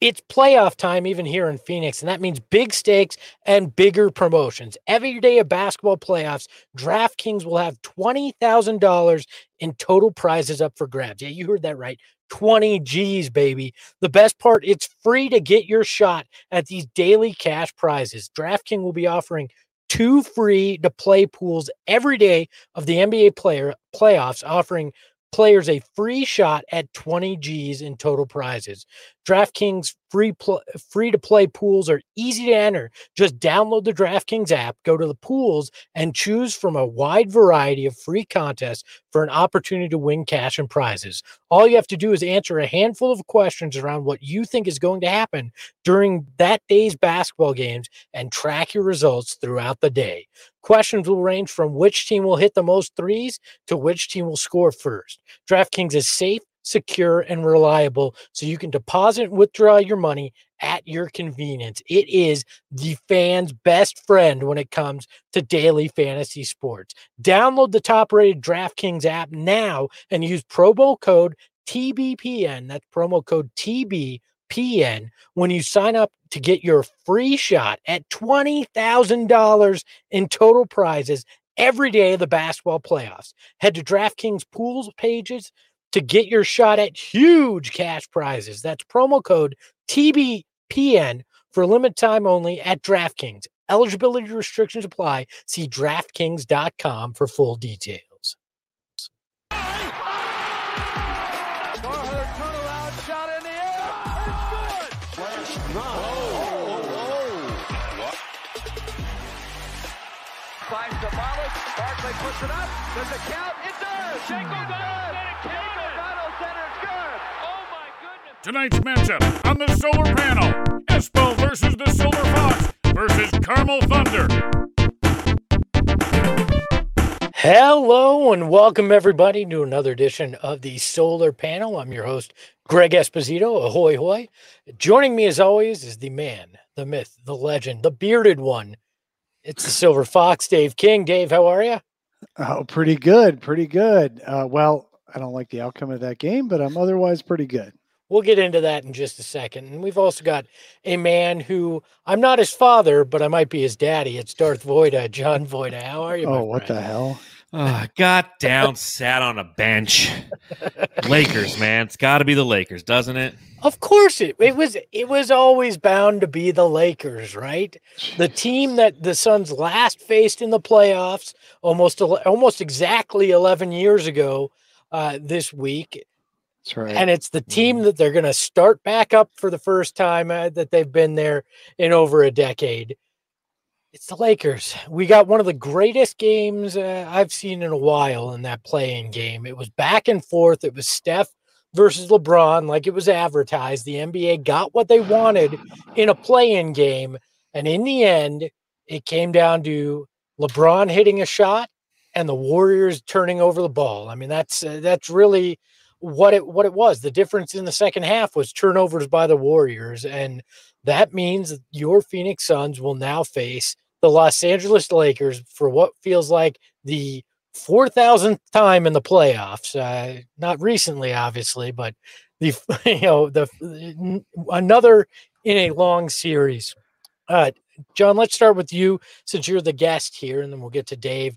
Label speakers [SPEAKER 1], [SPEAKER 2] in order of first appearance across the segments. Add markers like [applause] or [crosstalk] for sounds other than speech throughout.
[SPEAKER 1] It's playoff time even here in Phoenix, and that means big stakes and bigger promotions. Every day of basketball playoffs, DraftKings will have $20,000 in total prizes up for grabs. Yeah, you heard that right. 20 G's, baby. The best part, it's free to get your shot at these daily cash prizes. DraftKings will be offering two free to play pools every day of the NBA player playoffs, offering players a free shot at 20 G's in total prizes. DraftKings free pl- free to play pools are easy to enter. Just download the DraftKings app, go to the pools, and choose from a wide variety of free contests for an opportunity to win cash and prizes. All you have to do is answer a handful of questions around what you think is going to happen during that day's basketball games and track your results throughout the day. Questions will range from which team will hit the most threes to which team will score first. DraftKings is safe, secure, and reliable, so you can deposit and withdraw your money at your convenience. It is the fan's best friend when it comes to daily fantasy sports. Download the top rated DraftKings app now and use promo code TBPN. That's promo code TBPN when you sign up to get your free shot at $20,000 in total prizes every day of the basketball playoffs. Head to DraftKings pools pages to get your shot at huge cash prizes. That's promo code TBPN for limited time only at DraftKings. Eligibility restrictions apply. See DraftKings.com for full details.
[SPEAKER 2] Finds the. Barkley puts it up. Count? It does O'Donnell said it Jake O'Donnell said it's good. Oh my goodness.
[SPEAKER 3] Tonight's matchup on the solar panel Espo versus the Solar Fox versus Carmel Thunder.
[SPEAKER 1] Hello and welcome everybody to another edition of the Solar Panel. I'm your host, Greg Esposito. Ahoy, hoy. Joining me as always is the man, the myth, the legend, the bearded one. It's the Silver Fox, Dave King. Dave, how are you?
[SPEAKER 4] Oh, pretty good, pretty good. Uh, well, I don't like the outcome of that game, but I'm otherwise pretty good.
[SPEAKER 1] We'll get into that in just a second. And we've also got a man who I'm not his father, but I might be his daddy. It's Darth Voida, [laughs] John Voida. How are you?
[SPEAKER 4] Oh, what
[SPEAKER 1] friend?
[SPEAKER 4] the hell?
[SPEAKER 5] Oh, got down, sat on a bench. Lakers, man. It's got to be the Lakers, doesn't it?
[SPEAKER 1] Of course it it was it was always bound to be the Lakers, right? The team that the Suns last faced in the playoffs almost almost exactly 11 years ago uh, this week
[SPEAKER 4] That's right.
[SPEAKER 1] and it's the team that they're going to start back up for the first time uh, that they've been there in over a decade. It's the Lakers. We got one of the greatest games uh, I've seen in a while in that play-in game. It was back and forth. It was Steph versus LeBron, like it was advertised. The NBA got what they wanted in a play-in game, and in the end, it came down to LeBron hitting a shot and the Warriors turning over the ball. I mean, that's uh, that's really what it what it was. The difference in the second half was turnovers by the Warriors, and that means your Phoenix Suns will now face the Los Angeles Lakers for what feels like the four thousandth time in the playoffs. Uh, not recently, obviously, but the [laughs] you know the another in a long series. Uh, John, let's start with you since you're the guest here, and then we'll get to Dave.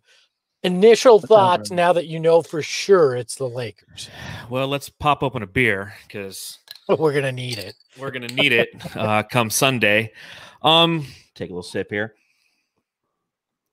[SPEAKER 1] Initial
[SPEAKER 4] What's
[SPEAKER 1] thoughts
[SPEAKER 4] happening?
[SPEAKER 1] now that you know for sure it's the Lakers.
[SPEAKER 5] Well, let's pop open a beer because [laughs]
[SPEAKER 1] We're gonna need it.
[SPEAKER 5] we're gonna need it uh, come Sunday. Um, take a little sip here.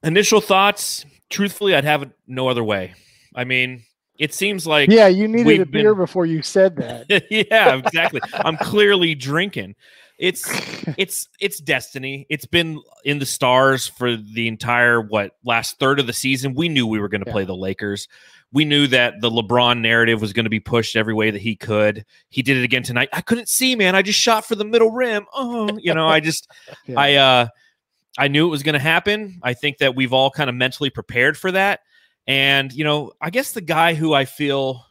[SPEAKER 5] Initial thoughts. Truthfully, I'd have it no other way. I mean, It seems like
[SPEAKER 4] Yeah, you needed a beer
[SPEAKER 5] been-
[SPEAKER 4] before you said that. [laughs]
[SPEAKER 5] yeah, exactly. I'm clearly drinking. It's it's it's destiny. It's been in the stars for the entire what last third of the season. We knew we were going to
[SPEAKER 4] Yeah.
[SPEAKER 5] play the Lakers. We knew that the LeBron narrative was going to be pushed every way that he could. He did it again tonight. I couldn't see, man. I just shot for the middle rim. Oh, you know, I just [laughs]
[SPEAKER 4] Yeah.
[SPEAKER 5] I uh I knew it was going to happen. I think that we've all kind of mentally prepared for that. And you know, I guess the guy who I feel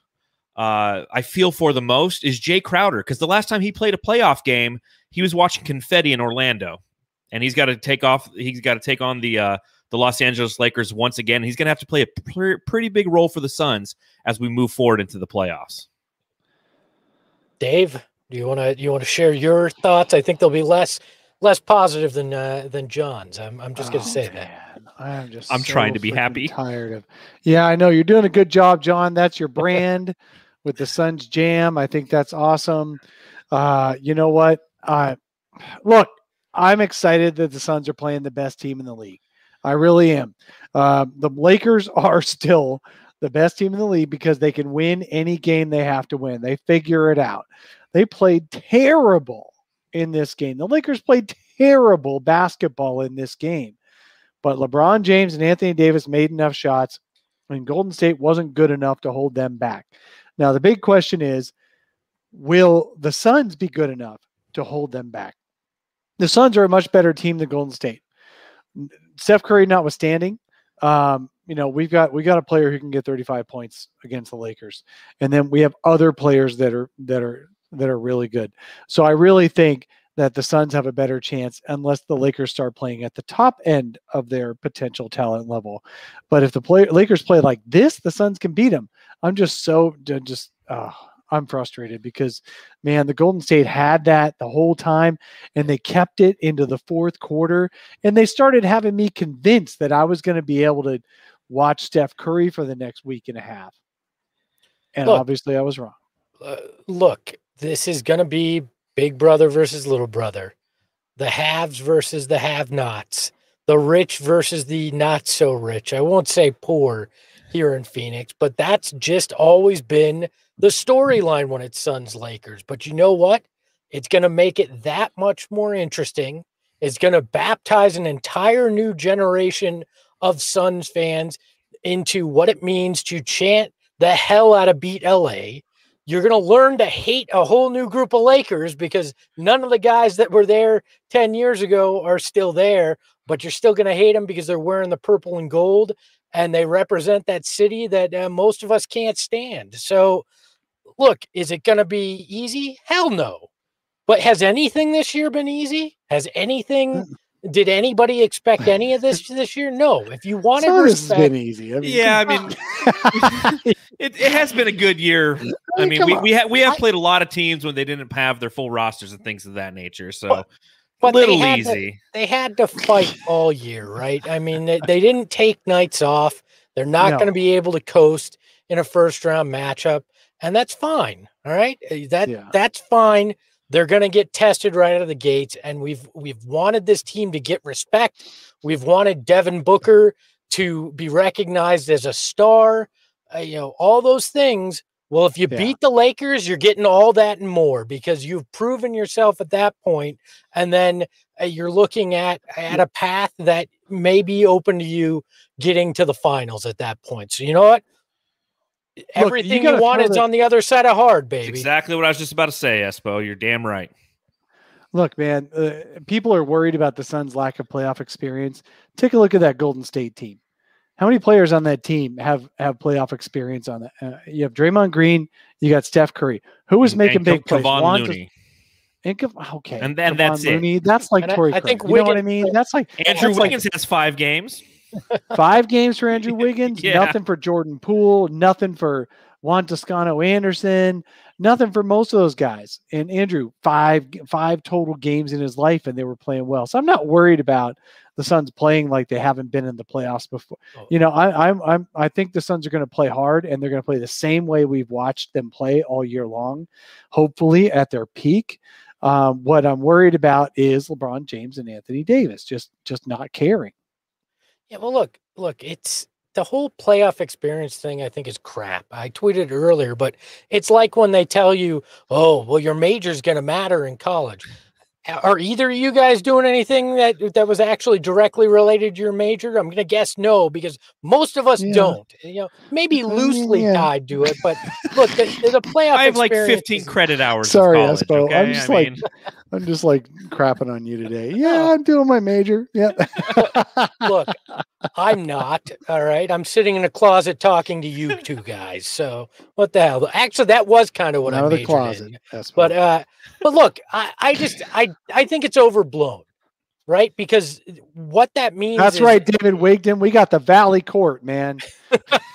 [SPEAKER 5] uh, I feel for the most is Jae Crowder because the last time he played a playoff game, he was watching confetti in Orlando, and he's got to take off. He's got to take on the uh, the Los Angeles Lakers once again. He's going to have to play a pr- pretty big role for the Suns as we move forward into the playoffs.
[SPEAKER 1] Dave, do you want to you want to share your thoughts? I think they'll be less less positive than uh, than John's. I'm I'm just going to
[SPEAKER 4] Oh,
[SPEAKER 1] say that.
[SPEAKER 4] I'm just.
[SPEAKER 5] I'm trying to be happy.
[SPEAKER 4] Tired of. Yeah, I know you're doing a good job, John. That's your brand with the Suns Jam. I think that's awesome. Uh, you know what? Uh, look, I'm excited that the Suns are playing the best team in the league. I really am. Uh, the Lakers [laughs] are still the best team in the league because they can win any game they have to win. They figure it out. They played terrible in this game. The Lakers played terrible basketball in this game. But LeBron James and Anthony Davis made enough shots, and Golden State wasn't good enough to hold them back. Now, the big question is will the Suns be good enough to hold them back? The Suns are a much better team than Golden State. Steph Curry notwithstanding, um, you know, we've got we got a player who can get 35 points against the Lakers. And then we have other players that are that are that are really good. So I really think that the Suns have a better chance unless the Lakers start playing at the top end of their potential talent level. But if the play, Lakers play like this, the Suns can beat them. I'm just so just uh, I'm frustrated because man, the Golden State had that the whole time and they kept it into the fourth quarter and they started having me convinced that I was going to be able to watch Steph Curry for the next week and a half. And
[SPEAKER 1] Look,
[SPEAKER 4] obviously I was wrong.
[SPEAKER 1] uh, look, this is going to be big brother versus little brother, the haves versus the have nots, the rich versus the not so rich. I won't say poor here in Phoenix, but that's just always been the storyline when it's Suns Lakers. But you know what? It's going to make it that much more interesting. It's going to baptize an entire new generation of Suns fans into what it means to chant the hell out of beat LA. You're going to learn to hate a whole new group of Lakers because none of the guys that were there 10 years ago are still there, but you're still going to hate them because they're wearing the purple and gold and they represent that city that uh, most of us can't stand. So, look, is it going to be easy? Hell no. But has anything this year been easy? Has anything mm. did anybody expect [laughs] any of this this year? No. If you wanted
[SPEAKER 4] Some of this has
[SPEAKER 1] respect,
[SPEAKER 4] been easy. I mean,
[SPEAKER 5] Yeah, I mean, [laughs] it, it has been a good year. [laughs] I
[SPEAKER 4] mean,
[SPEAKER 5] mean, we, we have we have
[SPEAKER 1] I-
[SPEAKER 5] played a lot of teams when they didn't have their full rosters and things of that nature. So
[SPEAKER 1] But-
[SPEAKER 5] a
[SPEAKER 1] but they
[SPEAKER 5] little
[SPEAKER 1] to-
[SPEAKER 5] easy.
[SPEAKER 1] they had to fight all year, right? I mean, they, they didn't take nights off. They're not
[SPEAKER 4] No.
[SPEAKER 1] going to be able to coast in a first round matchup, and that's fine. All right, Uh, that
[SPEAKER 4] Yeah.
[SPEAKER 1] that's fine. They're going to get tested right out of the gates, and we've we've wanted this team to get respect. We've wanted Devin Booker to be recognized as a star. Uh, you know, all those things. Well, if you
[SPEAKER 4] Yeah.
[SPEAKER 1] beat the Lakers, you're getting all that and more because you've proven yourself at that point, and then uh, you're looking at at a path that may be open to you getting to the finals at that point. So you know what? Everything you,
[SPEAKER 4] gotta
[SPEAKER 1] want is
[SPEAKER 4] the-
[SPEAKER 1] on the other side of hard,
[SPEAKER 5] That's
[SPEAKER 1] baby.
[SPEAKER 5] exactly what I was just about to say, Espo. You're damn right.
[SPEAKER 4] Look, man, uh, people are worried about the Suns' lack of playoff experience. Take a look at that Golden State team. How many players on that team have have playoff experience on that? Uh, you have Draymond Green, you got Steph Curry. Who was making
[SPEAKER 5] and
[SPEAKER 4] big
[SPEAKER 5] Ka-
[SPEAKER 4] plays?
[SPEAKER 5] Kevon
[SPEAKER 4] Juan Tos-
[SPEAKER 5] Looney.
[SPEAKER 4] and Kev- okay,
[SPEAKER 5] And then
[SPEAKER 4] Kevon
[SPEAKER 5] that's it.
[SPEAKER 4] That's like
[SPEAKER 1] And I-
[SPEAKER 4] Torrey
[SPEAKER 1] I
[SPEAKER 4] Craig.
[SPEAKER 1] think
[SPEAKER 4] You know what I mean? That's like
[SPEAKER 5] Andrew
[SPEAKER 4] that's like
[SPEAKER 5] Wiggins has five games. [laughs]
[SPEAKER 4] five games for Andrew [laughs] Wiggins,
[SPEAKER 5] Yeah.
[SPEAKER 4] nothing for Jordan Poole, nothing for Juan Toscano Anderson, nothing for most of those guys. And Andrew, five five total games in his life, and they were playing well. So I'm not worried about the Suns playing like they haven't been in the playoffs before.
[SPEAKER 1] Oh.
[SPEAKER 4] You know, I, I'm I'm I think the Suns are going to play hard, and they're going to play the same way we've watched them play all year long. Hopefully, at their peak. Um, what I'm worried about is LeBron James and Anthony Davis just just not caring.
[SPEAKER 1] Yeah, well, look, look, it's the whole playoff experience thing I think is crap. I tweeted earlier, but it's like when they tell you, "Oh, well your major's going to matter in college." Are either of you guys doing anything that that was actually directly related to your major? I'm going to guess no because most of us
[SPEAKER 4] Yeah.
[SPEAKER 1] don't. You know, maybe loosely
[SPEAKER 4] yeah.
[SPEAKER 1] tied to it, but look, the, the [laughs] playoff
[SPEAKER 5] I have like 15 credit hours.
[SPEAKER 4] Sorry,
[SPEAKER 5] college,
[SPEAKER 4] Espo.
[SPEAKER 5] Okay?
[SPEAKER 4] I'm just
[SPEAKER 5] I
[SPEAKER 4] like
[SPEAKER 5] mean,
[SPEAKER 4] I'm just like crapping on you today. [laughs] Yeah, I'm doing my major. Yeah. [laughs]
[SPEAKER 1] look, I'm not. [laughs] All right. I'm sitting in a closet talking to you two guys. So what the hell? Actually, that was kind of what I majored
[SPEAKER 4] closet.
[SPEAKER 1] in.
[SPEAKER 4] Espo.
[SPEAKER 1] But uh but look, I, I just I I think it's overblown, right? Because what that means
[SPEAKER 4] That's
[SPEAKER 1] is-
[SPEAKER 4] right, David Wigton. We got the Valley Court, man.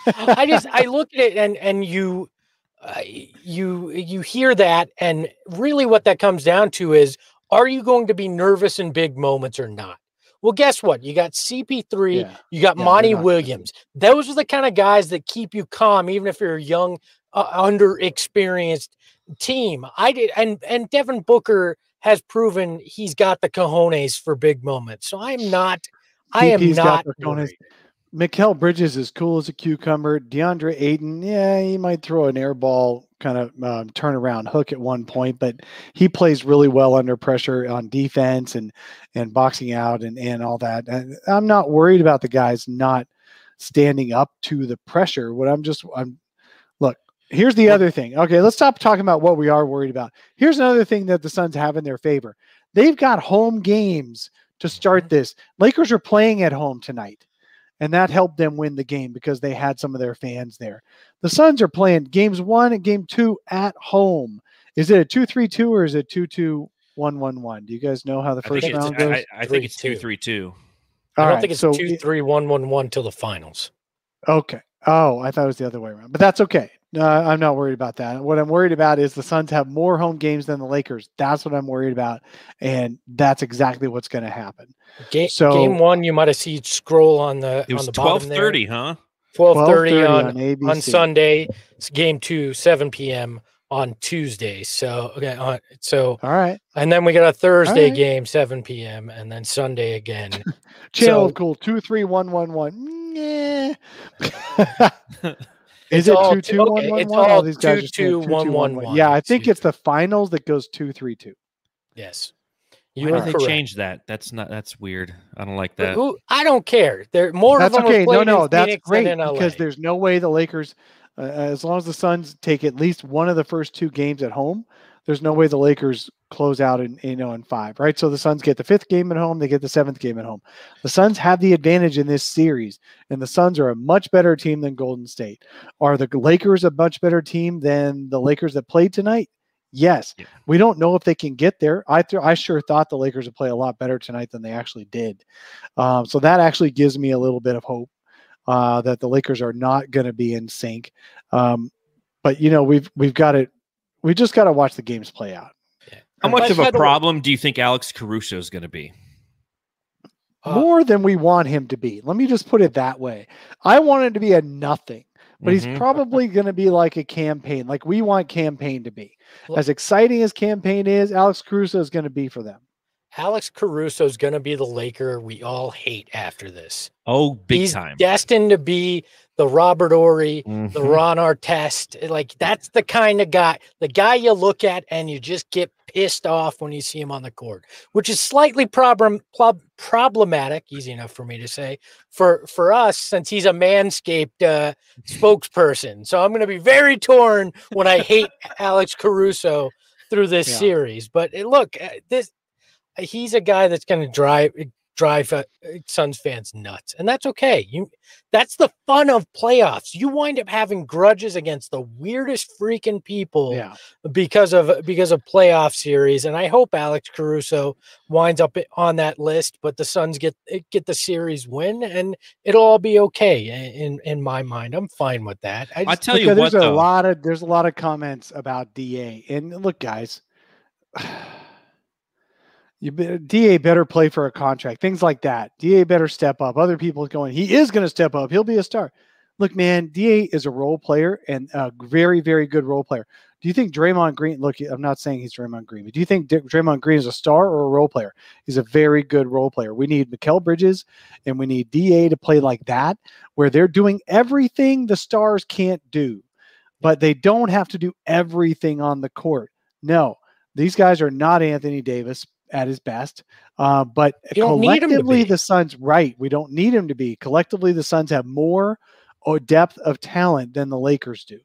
[SPEAKER 1] I just I look at it and and you uh, you you hear that and really what that comes down to is are you going to be nervous in big moments or not? Well, guess what? You got CP3,
[SPEAKER 4] Yeah.
[SPEAKER 1] you got
[SPEAKER 4] Yeah,
[SPEAKER 1] Monty Williams. Those are the kind of guys that keep you calm, even if you're a young, uh, underexperienced team. I did, and and Devin Booker has proven he's got the cojones for big moments. So I'm not. I am
[SPEAKER 4] got
[SPEAKER 1] not.
[SPEAKER 4] Mikal Bridges is cool as a cucumber. DeAndre Ayton, yeah, he might throw an air ball kind of um, turnaround hook at one point, but he plays really well under pressure on defense and and boxing out and and all that. And I'm not worried about the guys not standing up to the pressure. What I'm just I'm look. Here's the other thing. Okay, let's stop talking about what we are worried about. Here's another thing that the Suns have in their favor. They've got home games to start this. Lakers are playing at home tonight and that helped them win the game because they had some of their fans there. The Suns are playing games one and game two at home. Is it a 2 3 2 or is it 2 2 1 1 1? Do you guys know how the first round goes?
[SPEAKER 5] I, I think it's
[SPEAKER 1] Three,
[SPEAKER 5] 2 3 2.
[SPEAKER 1] I don't
[SPEAKER 4] right,
[SPEAKER 1] think it's
[SPEAKER 4] so
[SPEAKER 1] two,
[SPEAKER 4] it-
[SPEAKER 1] three, one, one, one till the finals.
[SPEAKER 4] Okay. Oh, I thought it was the other way around, but that's okay. No, I'm not worried about that. What I'm worried about is the Suns have more home games than the Lakers. That's what I'm worried about, and that's exactly what's going to happen.
[SPEAKER 1] Ga-
[SPEAKER 4] So-
[SPEAKER 1] game one, you might have seen scroll on the
[SPEAKER 5] It was
[SPEAKER 1] on the bottom there.
[SPEAKER 5] 12:30, huh?
[SPEAKER 1] 12:30 on on,
[SPEAKER 4] ABC.
[SPEAKER 1] Sunday. It's game two, 7 p.m. on Tuesday. So okay, on, so
[SPEAKER 4] All right,
[SPEAKER 1] and then we got a Thursday
[SPEAKER 4] right.
[SPEAKER 1] game, 7 p.m. and then Sunday again. [laughs]
[SPEAKER 4] channel
[SPEAKER 1] So-
[SPEAKER 4] cool two three one one one. Yeah. [laughs] [laughs]
[SPEAKER 1] It's
[SPEAKER 4] Is it
[SPEAKER 1] all
[SPEAKER 4] two
[SPEAKER 1] two-
[SPEAKER 4] two
[SPEAKER 1] okay,
[SPEAKER 4] one one
[SPEAKER 1] it's
[SPEAKER 4] one?
[SPEAKER 1] all
[SPEAKER 4] All these guys
[SPEAKER 1] two,
[SPEAKER 4] are saying
[SPEAKER 1] two,
[SPEAKER 4] two,
[SPEAKER 1] one,
[SPEAKER 4] two,
[SPEAKER 1] one,
[SPEAKER 4] one,
[SPEAKER 1] one.
[SPEAKER 4] Yeah, I think
[SPEAKER 1] Excuse
[SPEAKER 4] it's the finals that goes two three two.
[SPEAKER 1] yes.
[SPEAKER 5] Why
[SPEAKER 1] You
[SPEAKER 5] did
[SPEAKER 1] are
[SPEAKER 5] they
[SPEAKER 1] correct.
[SPEAKER 5] change that? That's not. That's weird. I don't like
[SPEAKER 1] But
[SPEAKER 5] that.
[SPEAKER 1] who- I don't care. There more
[SPEAKER 4] That's
[SPEAKER 1] of them
[SPEAKER 4] okay.
[SPEAKER 1] have
[SPEAKER 4] No,
[SPEAKER 1] played
[SPEAKER 4] no,
[SPEAKER 1] in
[SPEAKER 4] that's
[SPEAKER 1] Phoenix
[SPEAKER 4] great
[SPEAKER 1] than in
[SPEAKER 4] because
[SPEAKER 1] LA.
[SPEAKER 4] there's no way the Lakers, uh, as long as the Suns take at least one of the first two games at home, there's no way the Lakers close out in you know in five, right? So the Suns get the fifth game at home, they get the seventh game at home. The Suns have the advantage in this series, and the Suns are a much better team than Golden State. Are the Lakers a much better team than the Lakers that played tonight? Yes.
[SPEAKER 5] Yeah.
[SPEAKER 4] We don't know if they can get there. I th- I sure thought the Lakers would play a lot better tonight than they actually did. Um, so that actually gives me a little bit of hope uh, that the Lakers are not going to be in sync. Um, but you know, we've we've got it. We just got to watch the games play out.
[SPEAKER 5] How much of a
[SPEAKER 1] the way-
[SPEAKER 5] problem do you think Alex Caruso is going to be?
[SPEAKER 1] Uh,
[SPEAKER 4] More than we want him to be. Let me just put it that way. I want him to be a nothing, but
[SPEAKER 5] Mhm.
[SPEAKER 4] he's probably going to be like a Cam Payne, like we want Cam Payne to be.
[SPEAKER 1] Well-
[SPEAKER 4] As exciting as Cam Payne is, Alex Caruso is going to be for them.
[SPEAKER 1] Alex Caruso is going to be the Laker we all hate after this.
[SPEAKER 5] oh, big
[SPEAKER 1] He's
[SPEAKER 5] time.
[SPEAKER 1] destined to be the Robert Horry, the
[SPEAKER 5] Mhm.
[SPEAKER 1] Ron Artest. Like that's the kind of guy, the guy you look at and you just get pissed off when you see him on the court, which is slightly problem prob- problematic. Easy enough for me to say for for us since he's a manscaped uh, spokesperson. So I'm going to be very torn when I hate [laughs] Alex Caruso through this
[SPEAKER 4] Yeah.
[SPEAKER 1] series. But uh, look, uh, this he's a guy that's going to drive drive uh, Suns fans nuts, and that's okay. You that's the fun of playoffs. You wind up having grudges against the weirdest freaking people
[SPEAKER 4] Yeah.
[SPEAKER 1] because of because of playoff series, and I hope Alex Caruso winds up on that list. But the Suns get eh, get the series win, and it'll all be okay in in my mind. I'm fine with that. I
[SPEAKER 5] I
[SPEAKER 1] just,
[SPEAKER 5] tell you what,
[SPEAKER 4] there's a lot of there's a lot of comments about Da, and look, guys, [sighs] you be, Da better play for a contract, things like that. Da better step up. Other people going, he is going to step up. He'll be a star. Look, man, Da is a role player and a very very good role player. Do you think Draymond Green? Look, I'm not saying he's Draymond Green, but do you think Draymond Green is a star or a role player? He's a very good role player. We need Mikal Bridges and we need Da to play like that, where they're doing everything the stars can't do, but they don't have to do everything on the court. No, these guys are not Anthony Davis at his best. Uh, but
[SPEAKER 1] You don't need him to
[SPEAKER 4] collectively, the Suns, right? We don't need him to be. Collectively, the Suns have more or depth of talent than the Lakers do.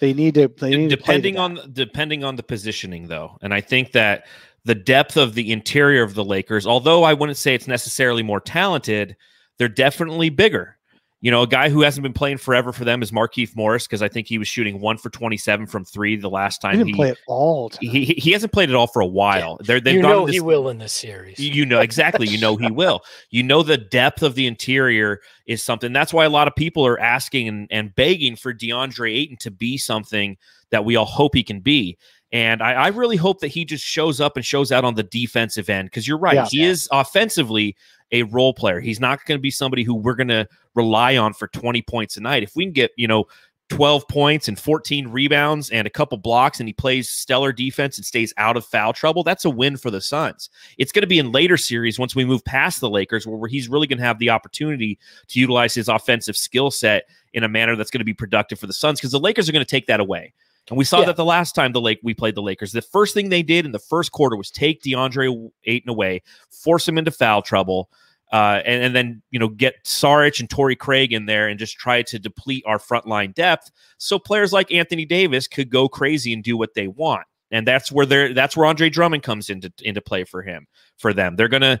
[SPEAKER 4] They need to. They need to play to
[SPEAKER 5] depending on depending on the positioning though and i think that the depth of the interior of the lakers although i wouldn't say it's necessarily more talented they're definitely bigger you know a guy who hasn't been playing forever for them is Markieff Morris because i think he was shooting one for 27 from three the last time
[SPEAKER 4] He
[SPEAKER 5] time
[SPEAKER 4] didn't
[SPEAKER 5] he
[SPEAKER 4] play at all.
[SPEAKER 5] he, he, he hasn't played it all for a while they're, they've
[SPEAKER 1] you know
[SPEAKER 5] this-
[SPEAKER 1] he will in this series.
[SPEAKER 5] you know exactly. You know he [laughs] will. You know the depth of the interior is something. That's why a lot of people are asking and, and begging for DeAndre Ayton to be something that we all hope he can be. And I, I really hope that he just shows up and shows out on the defensive end because you're right.
[SPEAKER 4] Yeah.
[SPEAKER 5] he is offensively a role player. He's not going to be somebody who we're going to rely on for 20 points a night. If we can get, you know, 12 points and 14 rebounds and a couple blocks and he plays stellar defense and stays out of foul trouble, that's a win for the Suns. It's going to be in later series once we move past the Lakers where, he's really going to have the opportunity to utilize his offensive skill set in a manner that's going to be productive for the Suns because the Lakers are going to take that away. And we saw
[SPEAKER 1] Yeah.
[SPEAKER 5] that the last time the Lake we played the Lakers. The first thing they did in the first quarter was take DeAndre Ayton away, force him into foul trouble, uh, and, and then you know get Saric and Torrey Craig in there and just try to deplete our frontline depth so players like Anthony Davis could go crazy and do what they want. And that's where they're that's where Andre Drummond comes into into play for him for them. They're gonna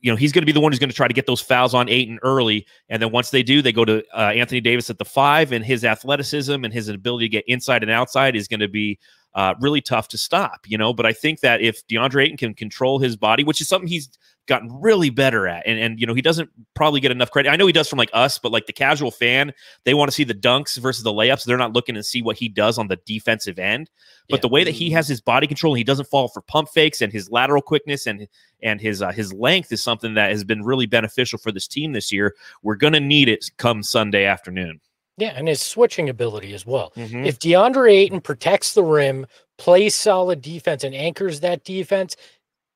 [SPEAKER 5] you know he's going to be the one who's going to try to get those fouls on Ayton early, and then once they do, they go to uh, Anthony Davis at the five, and his athleticism and his ability to get inside and outside is going to be uh, really tough to stop. You know, but I think that if DeAndre Ayton can control his body, which is something he's gotten really better at, and and you know he doesn't probably get enough credit. I know he does from like us, but like the casual fan, they want to see the dunks versus the layups. They're not looking to see what he does on the defensive end. But
[SPEAKER 1] Yeah.
[SPEAKER 5] the way that he has his body control, he doesn't fall for pump fakes, and his lateral quickness and and his uh, his length is something that has been really beneficial for this team this year. We're going to need it come Sunday afternoon.
[SPEAKER 1] Yeah, and his switching ability as well.
[SPEAKER 5] Mhm.
[SPEAKER 1] If DeAndre Ayton protects the rim, plays solid defense, and anchors that defense,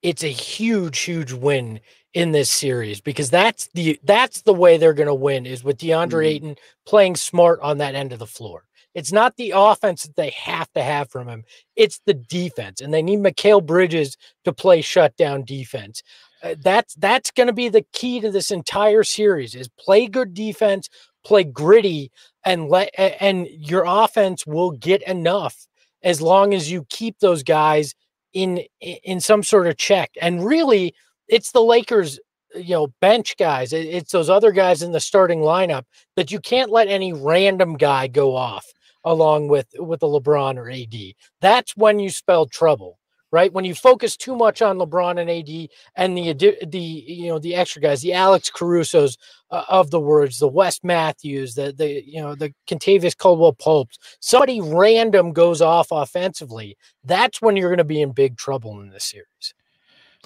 [SPEAKER 1] it's a huge, huge win in this series because that's the that's the way they're going to win is with DeAndre
[SPEAKER 4] Mhm.
[SPEAKER 1] Ayton playing smart on that end of the floor. It's not the offense that they have to have from him; it's the defense, and they need Mikal Bridges to play shutdown defense. Uh, that's that's going to be the key to this entire series: is play good defense, play gritty, and let and your offense will get enough as long as you keep those guys in in some sort of check. And really, it's the Lakers, uh, you know, bench guys. It's those other guys in the starting lineup that you can't let any random guy go off along with with a LeBron or AD. That's when you spell trouble. Right when you focus too much on LeBron and AD and the the you know the extra guys, the Alex Caruso's uh, of the words, the Wes Matthews, the the you know the Kentavious Caldwell-Popes, somebody random goes off offensively, that's when you're going to be in big trouble in this series.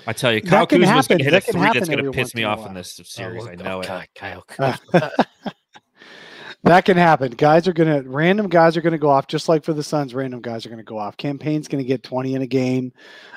[SPEAKER 5] I tell you,
[SPEAKER 4] That
[SPEAKER 5] Kyle
[SPEAKER 4] can
[SPEAKER 5] Kuzma's going to hit
[SPEAKER 4] That
[SPEAKER 5] a three that's going to piss me off in this
[SPEAKER 1] Oh,
[SPEAKER 5] series. I
[SPEAKER 1] look,
[SPEAKER 5] know it.
[SPEAKER 1] Ky- Kyle. [laughs]
[SPEAKER 4] That can happen. Guys are gonna random guys are gonna go off, just like for the Suns, random guys are gonna go off. Cam Payne's gonna get 20 in a game.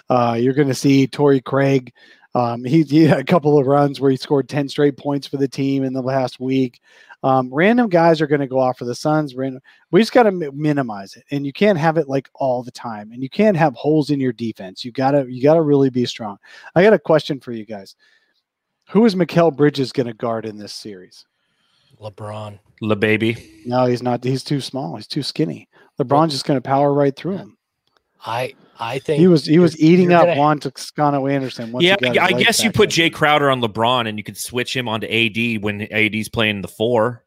[SPEAKER 4] Uh, you're gonna see Torrey Craig. Um, he, he had a couple of runs where he scored 10 straight points for the team in the last week. Um, random guys are going to go off for the Suns. Random, we just got to mi- minimize it, and you can't have it like all the time, and you can't have holes in your defense. You gotta you gotta really be strong. I got a question for you guys. Who is Mikal Bridges going to guard in this series?
[SPEAKER 1] LeBron.
[SPEAKER 5] Le baby.
[SPEAKER 4] No, he's not. He's too small. He's too skinny. LeBron's just going to power right through him.
[SPEAKER 1] I I think
[SPEAKER 4] He was he was eating up
[SPEAKER 1] gonna-
[SPEAKER 4] Juan Toscano Anderson. once
[SPEAKER 5] Yeah,
[SPEAKER 4] got
[SPEAKER 5] I, I guess you put. Jae Crowder on LeBron and you could switch him onto AD when AD's playing the four.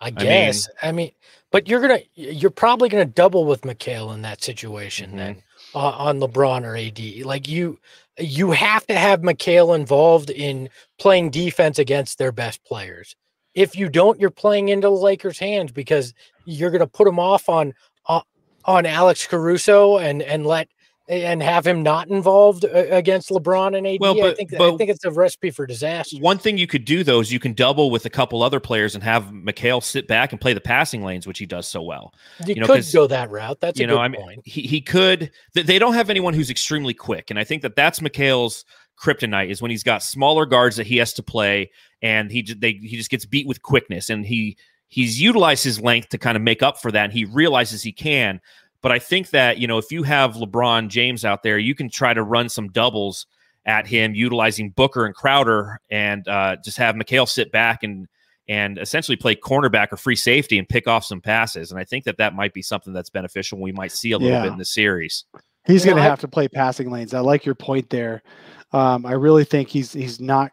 [SPEAKER 1] I guess. I mean, but you're gonna you're probably gonna double with Mikal in that situation
[SPEAKER 5] Mhm.
[SPEAKER 1] then uh, on LeBron or AD. Like you you have to have Mikal involved in playing defense against their best players. If you don't, you're playing into the Lakers' hands because you're gonna put them off on on, on Alex Caruso and and let and have him not involved uh, against LeBron and AD.
[SPEAKER 5] Well,
[SPEAKER 1] I
[SPEAKER 5] but-
[SPEAKER 1] think I think it's a recipe for disaster.
[SPEAKER 5] One thing you could do though is you can double with a couple other players and have Mikal sit back and play the passing lanes, which he does so well.
[SPEAKER 1] you,
[SPEAKER 5] you know,
[SPEAKER 1] could go that route. That's
[SPEAKER 5] you
[SPEAKER 1] a
[SPEAKER 5] know,
[SPEAKER 1] good
[SPEAKER 5] I mean,
[SPEAKER 1] point.
[SPEAKER 5] he he could. They don't have anyone who's extremely quick, and I think that that's Mikal's kryptonite is when he's got smaller guards that he has to play, and he they he just gets beat with quickness, and he he's utilized his length to kind of make up for that, and he realizes he can. But I think that you know if you have LeBron James out there, you can try to run some doubles at him, utilizing Booker and Crowder, and uh, just have Mikal sit back and and essentially play cornerback or free safety and pick off some passes. And I think that that might be something that's beneficial. We might see a little
[SPEAKER 4] Yeah.
[SPEAKER 5] bit in the series.
[SPEAKER 4] He's
[SPEAKER 1] You
[SPEAKER 4] going to have to play passing lanes. I like your point there. Um, I really think he's he's not.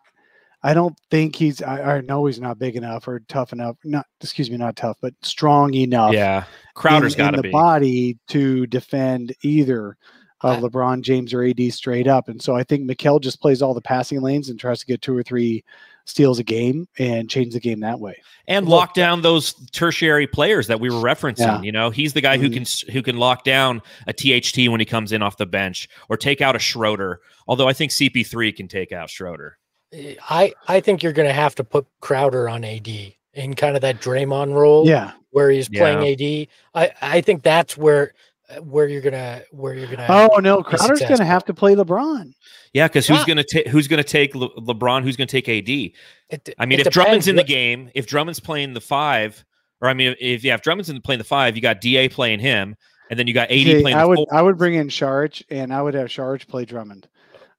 [SPEAKER 4] I don't think he's. I, I know he's not big enough or tough enough. Not excuse me, not tough, but strong enough.
[SPEAKER 5] Yeah, Crowder's got
[SPEAKER 4] the
[SPEAKER 5] be.
[SPEAKER 4] body to defend either of LeBron James or AD straight up. And so I think Mikal just plays all the passing lanes and tries to get two or three steals a game and change the game that way.
[SPEAKER 5] and
[SPEAKER 1] Look-
[SPEAKER 5] lock down those tertiary players that we were referencing.
[SPEAKER 4] Yeah.
[SPEAKER 5] You know, he's the guy who
[SPEAKER 4] Mhm.
[SPEAKER 5] can who can lock down a THT when he comes in off the bench or take out a Schroeder. Although I think CP3 can take out Schroeder.
[SPEAKER 1] I I think you're going to have to put Crowder on AD in kind of that Draymond role.
[SPEAKER 4] Yeah.
[SPEAKER 1] where he's
[SPEAKER 5] Yeah.
[SPEAKER 1] playing AD. I I think that's where where you're gonna where you're gonna.
[SPEAKER 4] Oh no, Crowder's going to have to play LeBron.
[SPEAKER 5] Yeah, because who's
[SPEAKER 1] Yeah.
[SPEAKER 5] gonna take who's gonna take Le- LeBron? Who's gonna take AD?
[SPEAKER 1] It-
[SPEAKER 5] I mean,
[SPEAKER 1] it
[SPEAKER 5] if Drummond's in the game, if Drummond's playing the five, or I mean, if yeah, if Drummond's in playing the five, you got Da playing him, and then you got AD
[SPEAKER 4] See,
[SPEAKER 5] playing
[SPEAKER 4] I
[SPEAKER 5] the
[SPEAKER 4] would
[SPEAKER 5] four.
[SPEAKER 4] I would bring in Saric and I would have Saric play Drummond.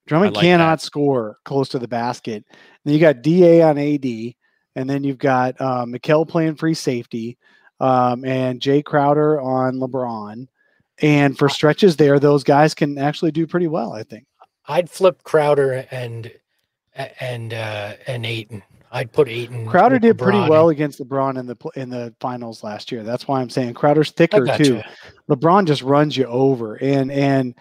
[SPEAKER 4] Drummond
[SPEAKER 5] like
[SPEAKER 4] cannot
[SPEAKER 5] that.
[SPEAKER 4] score close to the basket. Then you got Da on AD, and then you've got uh, Mikal playing free safety, um, and Jae Crowder on LeBron. And for stretches there, those guys can actually do pretty well. I think.
[SPEAKER 1] I'd flip Crowder and and uh and Ayton. I'd put Ayton.
[SPEAKER 4] Crowder did pretty well against LeBron in the in the finals last year. That's why I'm saying Crowder's thicker too. LeBron just runs you over, and and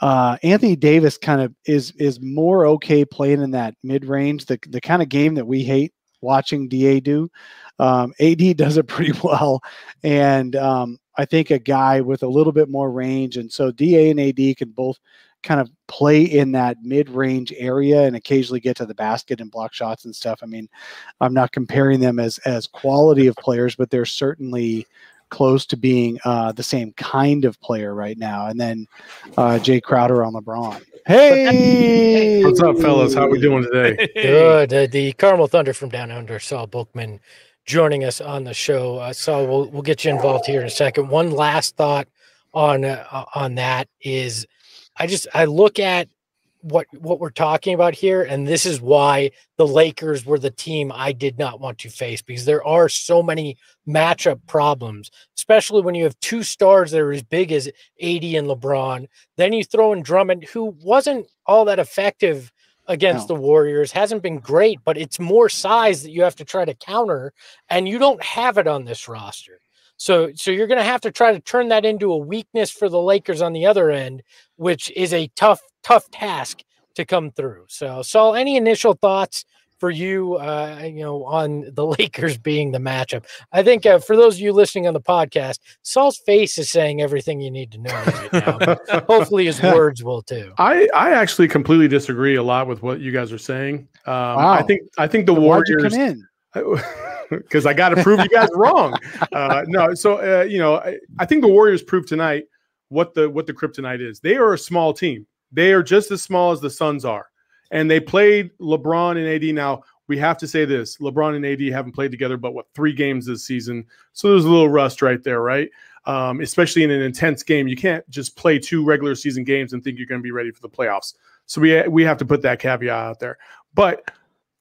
[SPEAKER 4] uh, Anthony Davis kind of is is more okay playing in that mid range, the the kind of game that we hate watching Da do. Um, AD [laughs] does it pretty well, and um, I think a guy with a little bit more range, and so Da and AD can both kind of play in that mid range area and occasionally get to the basket and block shots and stuff. I mean, I'm not comparing them as as quality of players, but they're certainly close to being uh, the same kind of player right now. And then uh, Jae Crowder on LeBron. Hey,
[SPEAKER 6] What's up, fellas? How we doing today?
[SPEAKER 1] Good. Uh, the Carmel Thunder from down under, Saul Bookman, joining us on the show. Uh, Saul, we'll we'll get you involved here in a second. One last thought on uh, on that is, I just I look at what what we're talking about here, and this is why the Lakers were the team I did not want to face because there are so many matchup problems, especially when you have two stars that are as big as AD and LeBron. Then you throw in Drummond, who wasn't all that effective against
[SPEAKER 4] No.
[SPEAKER 1] the Warriors, hasn't been great, but it's more size that you have to try to counter, and you don't have it on this roster. So, so you're going to have to try to turn that into a weakness for the Lakers on the other end, which is a tough, tough task to come through. So, Saul, any initial thoughts for you, uh, you know, on the [laughs] Lakers being the matchup? I think uh, for those of you listening on the podcast, Saul's face is saying everything you need to know right now. but [laughs] Hopefully, his words will too.
[SPEAKER 6] I I actually completely disagree a lot with what you guys are saying. Um, I think I think the
[SPEAKER 4] Why'd
[SPEAKER 6] Warriors
[SPEAKER 4] come in? [laughs]
[SPEAKER 6] because I got to prove you guys wrong. Uh, no, so uh, you know, I, I think the Warriors proved tonight what the what the kryptonite is. They are a small team. They are just as small as the Suns are, and they played LeBron and AD. Now we have to say this: LeBron and AD haven't played together, but what three games this season? So there's a little rust right there, right? Um, especially in an intense game, you can't just play two regular season games and think you're going to be ready for the playoffs. So we we have to put that caveat out there, but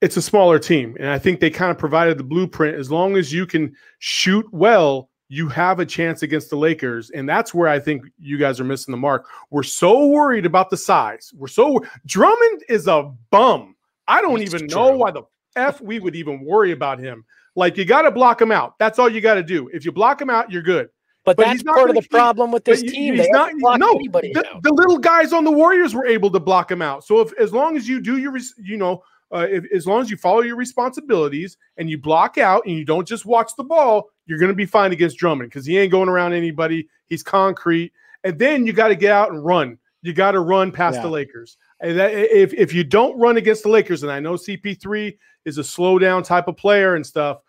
[SPEAKER 6] it's a smaller team. And I think they kind of provided the blueprint. As long as you can shoot well, you have a chance against the Lakers. And that's where I think you guys are missing the mark. We're so worried about the size. We're so Drummond is a bum. I don't even know why the F we would even worry about him. Like you got to block him out. That's all you got to do. If you block him out, you're good.
[SPEAKER 1] But,
[SPEAKER 6] But
[SPEAKER 1] that's part of the
[SPEAKER 6] keep-
[SPEAKER 1] problem with this team.
[SPEAKER 6] he's
[SPEAKER 1] They
[SPEAKER 6] not no
[SPEAKER 1] anybody
[SPEAKER 6] the, the little guys on the Warriors were able to block him out. So if as long as you do your you know uh, if, as long as you follow your responsibilities and you block out and you don't just watch the ball, you're going to be fine against Drummond because he ain't going around anybody. He's concrete. And then you got to get out and run. you got to run past
[SPEAKER 4] Yeah.
[SPEAKER 6] the Lakers. And that, if if you don't run against the Lakers, and I know CP3 is a slow down type of player and stuff,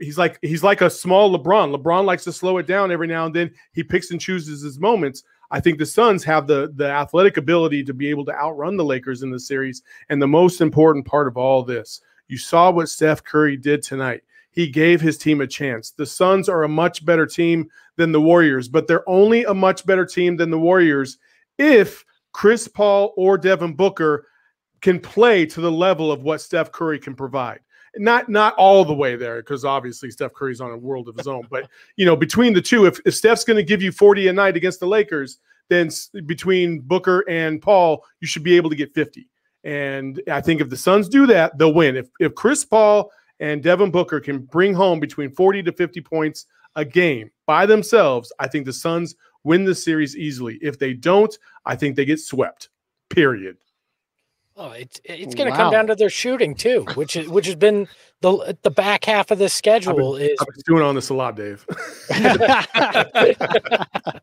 [SPEAKER 6] he's like he's like a small LeBron. LeBron likes to slow it down every now and then. He picks and chooses his moments. I think the Suns have the the athletic ability to be able to outrun the Lakers in the series. And the most important part of all this, you saw what Steph Curry did tonight. He gave his team a chance. The Suns are a much better team than the Warriors, but they're only a much better team than the Warriors if Chris Paul or Devin Booker can play to the level of what Steph Curry can provide. Not not all the way there, because obviously Steph Curry's on a world of his own. But [laughs] you know, between the two, if, if Steph's going to give you 40 a night against the Lakers, then between Booker and Paul, you should be able to get 50. And I think if the Suns do that, they'll win. If if Chris Paul and Devin Booker can bring home between 40 to 50 points a game by themselves, I think the Suns win the series easily. If they don't, I think they get swept. Period.
[SPEAKER 1] Oh, it's it's going to come down to their shooting too, which is which has been the the back half of the schedule is
[SPEAKER 6] I've been doing on this a lot, Dave. [laughs]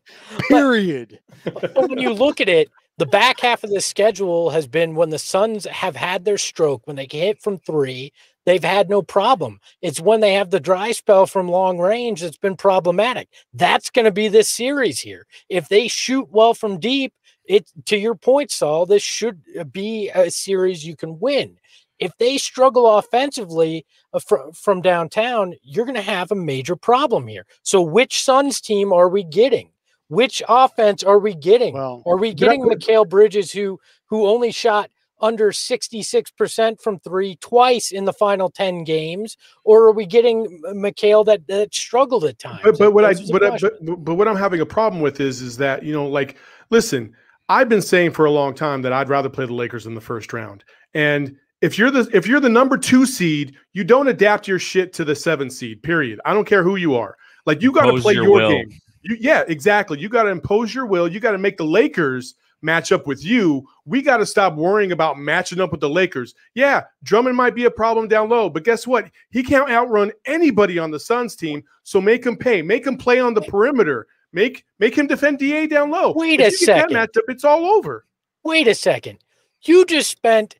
[SPEAKER 4] Period.
[SPEAKER 1] but when you look at it, the back half of the schedule has been when the Suns have had their stroke, when they can hit from three, they've had no problem. It's when they have the dry spell from long range that's been problematic. That's going to be this series here. If they shoot well from deep, it to your point, Saul, this should uh, be a series you can win. If they struggle offensively uh, fr- from downtown, you're going to have a major problem here. So, which Suns team are we getting? Which offense are we getting?
[SPEAKER 4] Well,
[SPEAKER 1] Are we
[SPEAKER 6] but I-
[SPEAKER 1] getting Mikal Bridges, who who only shot under 66% from three twice in the final 10 games? Or are we getting M- Mikal that, that struggled at times?
[SPEAKER 6] but but what I, but, I, but, but what I'm having a problem with is is that you know like listen, I've been saying for a long time that I'd rather play the Lakers in the first round, and if you're the if you're the number two seed, you don't adapt your shit to the seven seed. Period. I don't care who you are. Like you got to play
[SPEAKER 5] your
[SPEAKER 6] your, game. You, yeah, exactly. You got to impose your will. You got to make the Lakers match up with you. We got to stop worrying about matching up with the Lakers. Yeah, Drummond might be a problem down low, but guess what? He can't outrun anybody on the Suns team. So make him pay. Make him play on the perimeter. Make make him defend Da down low.
[SPEAKER 1] Wait
[SPEAKER 6] If
[SPEAKER 1] a second.
[SPEAKER 6] That matchup, it's all over.
[SPEAKER 1] Wait a second. You just spent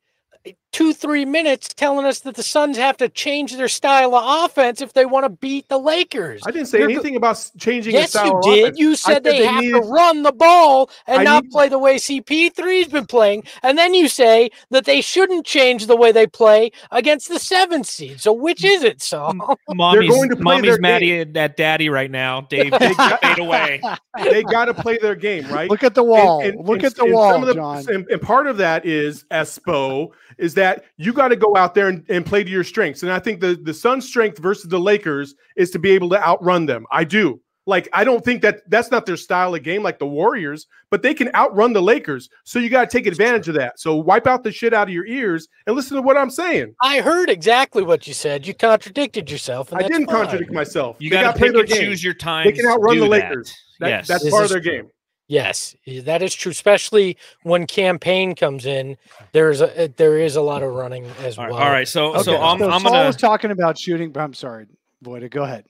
[SPEAKER 1] two, three minutes telling us that the Suns have to change their style of offense if they want to beat the Lakers.
[SPEAKER 6] I didn't say
[SPEAKER 1] You're go-
[SPEAKER 6] anything about changing.
[SPEAKER 1] Yes,
[SPEAKER 6] style
[SPEAKER 1] you did.
[SPEAKER 6] offense.
[SPEAKER 1] You
[SPEAKER 6] I
[SPEAKER 1] said they, have
[SPEAKER 6] needed-
[SPEAKER 1] to run the ball and
[SPEAKER 6] I
[SPEAKER 1] not
[SPEAKER 6] need-
[SPEAKER 1] play the way CP3's been playing. And then you say that they shouldn't change the way they play against the seventh seed. So which is it, Saul? [laughs]
[SPEAKER 5] Mommy's,
[SPEAKER 6] going to play
[SPEAKER 5] mommy's
[SPEAKER 6] their
[SPEAKER 5] mad at at daddy right now. [laughs] Dave, fade away.
[SPEAKER 6] they got to play their game, right?
[SPEAKER 4] Look at the wall.
[SPEAKER 6] And- and-
[SPEAKER 4] Look
[SPEAKER 6] and-
[SPEAKER 4] at the
[SPEAKER 6] and
[SPEAKER 4] wall,
[SPEAKER 6] some of the-
[SPEAKER 4] John.
[SPEAKER 6] And, and part of that is Espo is that you got to go out there and, and play to your strengths. And I think the the Suns' strength versus the Lakers is to be able to outrun them. I do. Like I don't think that that's not their style of game, like the Warriors, but they can outrun the Lakers. So you got to take advantage of that. So wipe out the shit out of your ears and listen to what I'm saying.
[SPEAKER 1] I heard exactly what you said. You contradicted yourself. And
[SPEAKER 6] I didn't
[SPEAKER 1] fine.
[SPEAKER 6] contradict myself.
[SPEAKER 5] You got
[SPEAKER 6] gotta play
[SPEAKER 5] pick
[SPEAKER 6] their
[SPEAKER 5] and
[SPEAKER 6] game.
[SPEAKER 5] choose your time.
[SPEAKER 6] They can outrun the Lakers. That-
[SPEAKER 5] yes.
[SPEAKER 6] that's
[SPEAKER 1] This
[SPEAKER 6] part of their
[SPEAKER 1] true.
[SPEAKER 6] game.
[SPEAKER 1] Yes, that is true. Especially when Cam Payne comes in, there's a there is a lot of running as
[SPEAKER 5] all right.
[SPEAKER 1] well.
[SPEAKER 5] all right, So, so I'm,
[SPEAKER 4] so
[SPEAKER 5] I'm
[SPEAKER 4] Saul
[SPEAKER 5] gonna.
[SPEAKER 4] was talking about shooting. But I'm sorry, Voida. Go ahead.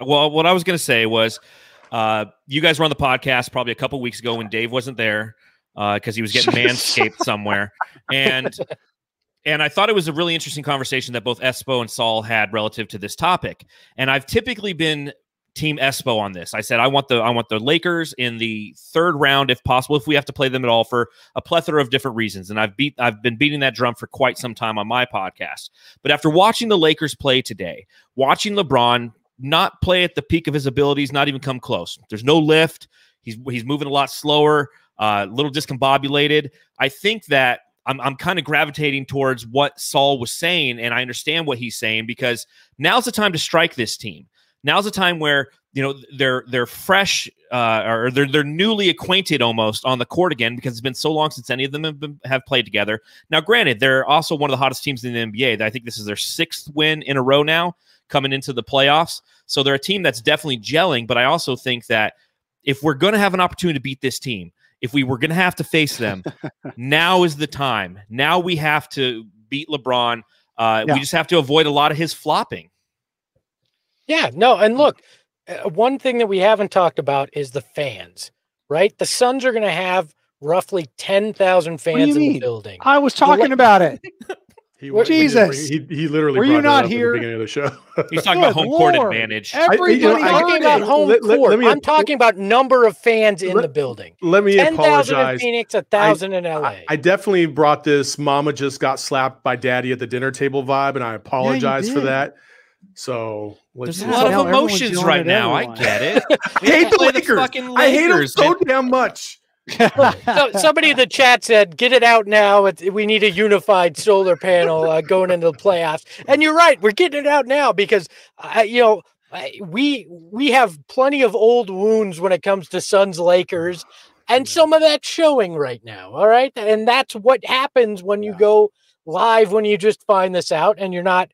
[SPEAKER 5] Well, what I was going to say was, uh, you guys were on the podcast probably a couple weeks ago when Dave wasn't there because he was getting manscaped [laughs] somewhere, and and I thought it was a really interesting conversation that both Espo and Saul had relative to this topic. And I've typically been team Espo on this. I said I want the I want the Lakers in the third round if possible, if we have to play them at all for a plethora of different reasons. And I've beat I've been beating that drum for quite some time on my podcast. But after watching the Lakers play today, watching LeBron not play at the peak of his abilities, not even come close. There's no lift. He's he's moving a lot slower, uh, a little discombobulated. I think that I'm I'm kind of gravitating towards what Saul was saying, and I understand what he's saying because now's the time to strike this team. Now's the time where you know they're they're fresh uh, or they're they're newly acquainted almost on the court again because it's been so long since any of them have been, have played together. Now, granted, they're also one of the hottest teams in the NBA. I think this is their sixth win in a row now coming into the playoffs. So they're a team that's definitely gelling. But I also think that if we're going to have an opportunity to beat this team, if we were going to have to face them, [laughs] now is the time. Now we have to beat LeBron. Uh,
[SPEAKER 4] Yeah.
[SPEAKER 5] We just have to avoid a lot of his flopping.
[SPEAKER 1] Yeah, no, and look, uh, one thing that we haven't talked about is the fans, right? The Suns are going to have roughly 10,000
[SPEAKER 4] do
[SPEAKER 1] fans in the building.
[SPEAKER 4] I was
[SPEAKER 1] la-
[SPEAKER 4] talking about it. [laughs]
[SPEAKER 6] He,
[SPEAKER 1] What-
[SPEAKER 4] Jesus.
[SPEAKER 6] He, he literally
[SPEAKER 4] Were you not
[SPEAKER 6] up at the beginning of the show. [laughs]
[SPEAKER 5] He's talking about
[SPEAKER 4] Good
[SPEAKER 5] home court advantage.
[SPEAKER 4] Everybody
[SPEAKER 6] you know,
[SPEAKER 1] I'm talking about home
[SPEAKER 6] Let- let-
[SPEAKER 1] court.
[SPEAKER 6] let me-
[SPEAKER 1] I'm talking about number of fans in the building.
[SPEAKER 6] Let me
[SPEAKER 1] 10,000 in
[SPEAKER 6] apologize.
[SPEAKER 1] Phoenix, 1,000 in LA.
[SPEAKER 6] I, I definitely brought this "Mama just got slapped by Daddy at the dinner table" vibe, and I apologize for that. So let's
[SPEAKER 5] There's a lot
[SPEAKER 4] now
[SPEAKER 5] of emotions right
[SPEAKER 4] at
[SPEAKER 5] now. I get it. [laughs]
[SPEAKER 6] I hate the
[SPEAKER 5] Play the
[SPEAKER 6] Lakers. I hate them so
[SPEAKER 5] man.
[SPEAKER 6] damn much. [laughs]
[SPEAKER 1] so, somebody in the chat said, "Get it out now. We need a unified solar panel uh, going into the playoffs." And you're right. We're getting it out now because, uh, you know, we we have plenty of old wounds when it comes to Suns Lakers, and some of that's showing right now. All right, and that's what happens when you
[SPEAKER 4] Yeah.
[SPEAKER 1] go live when you just find this out and you're not.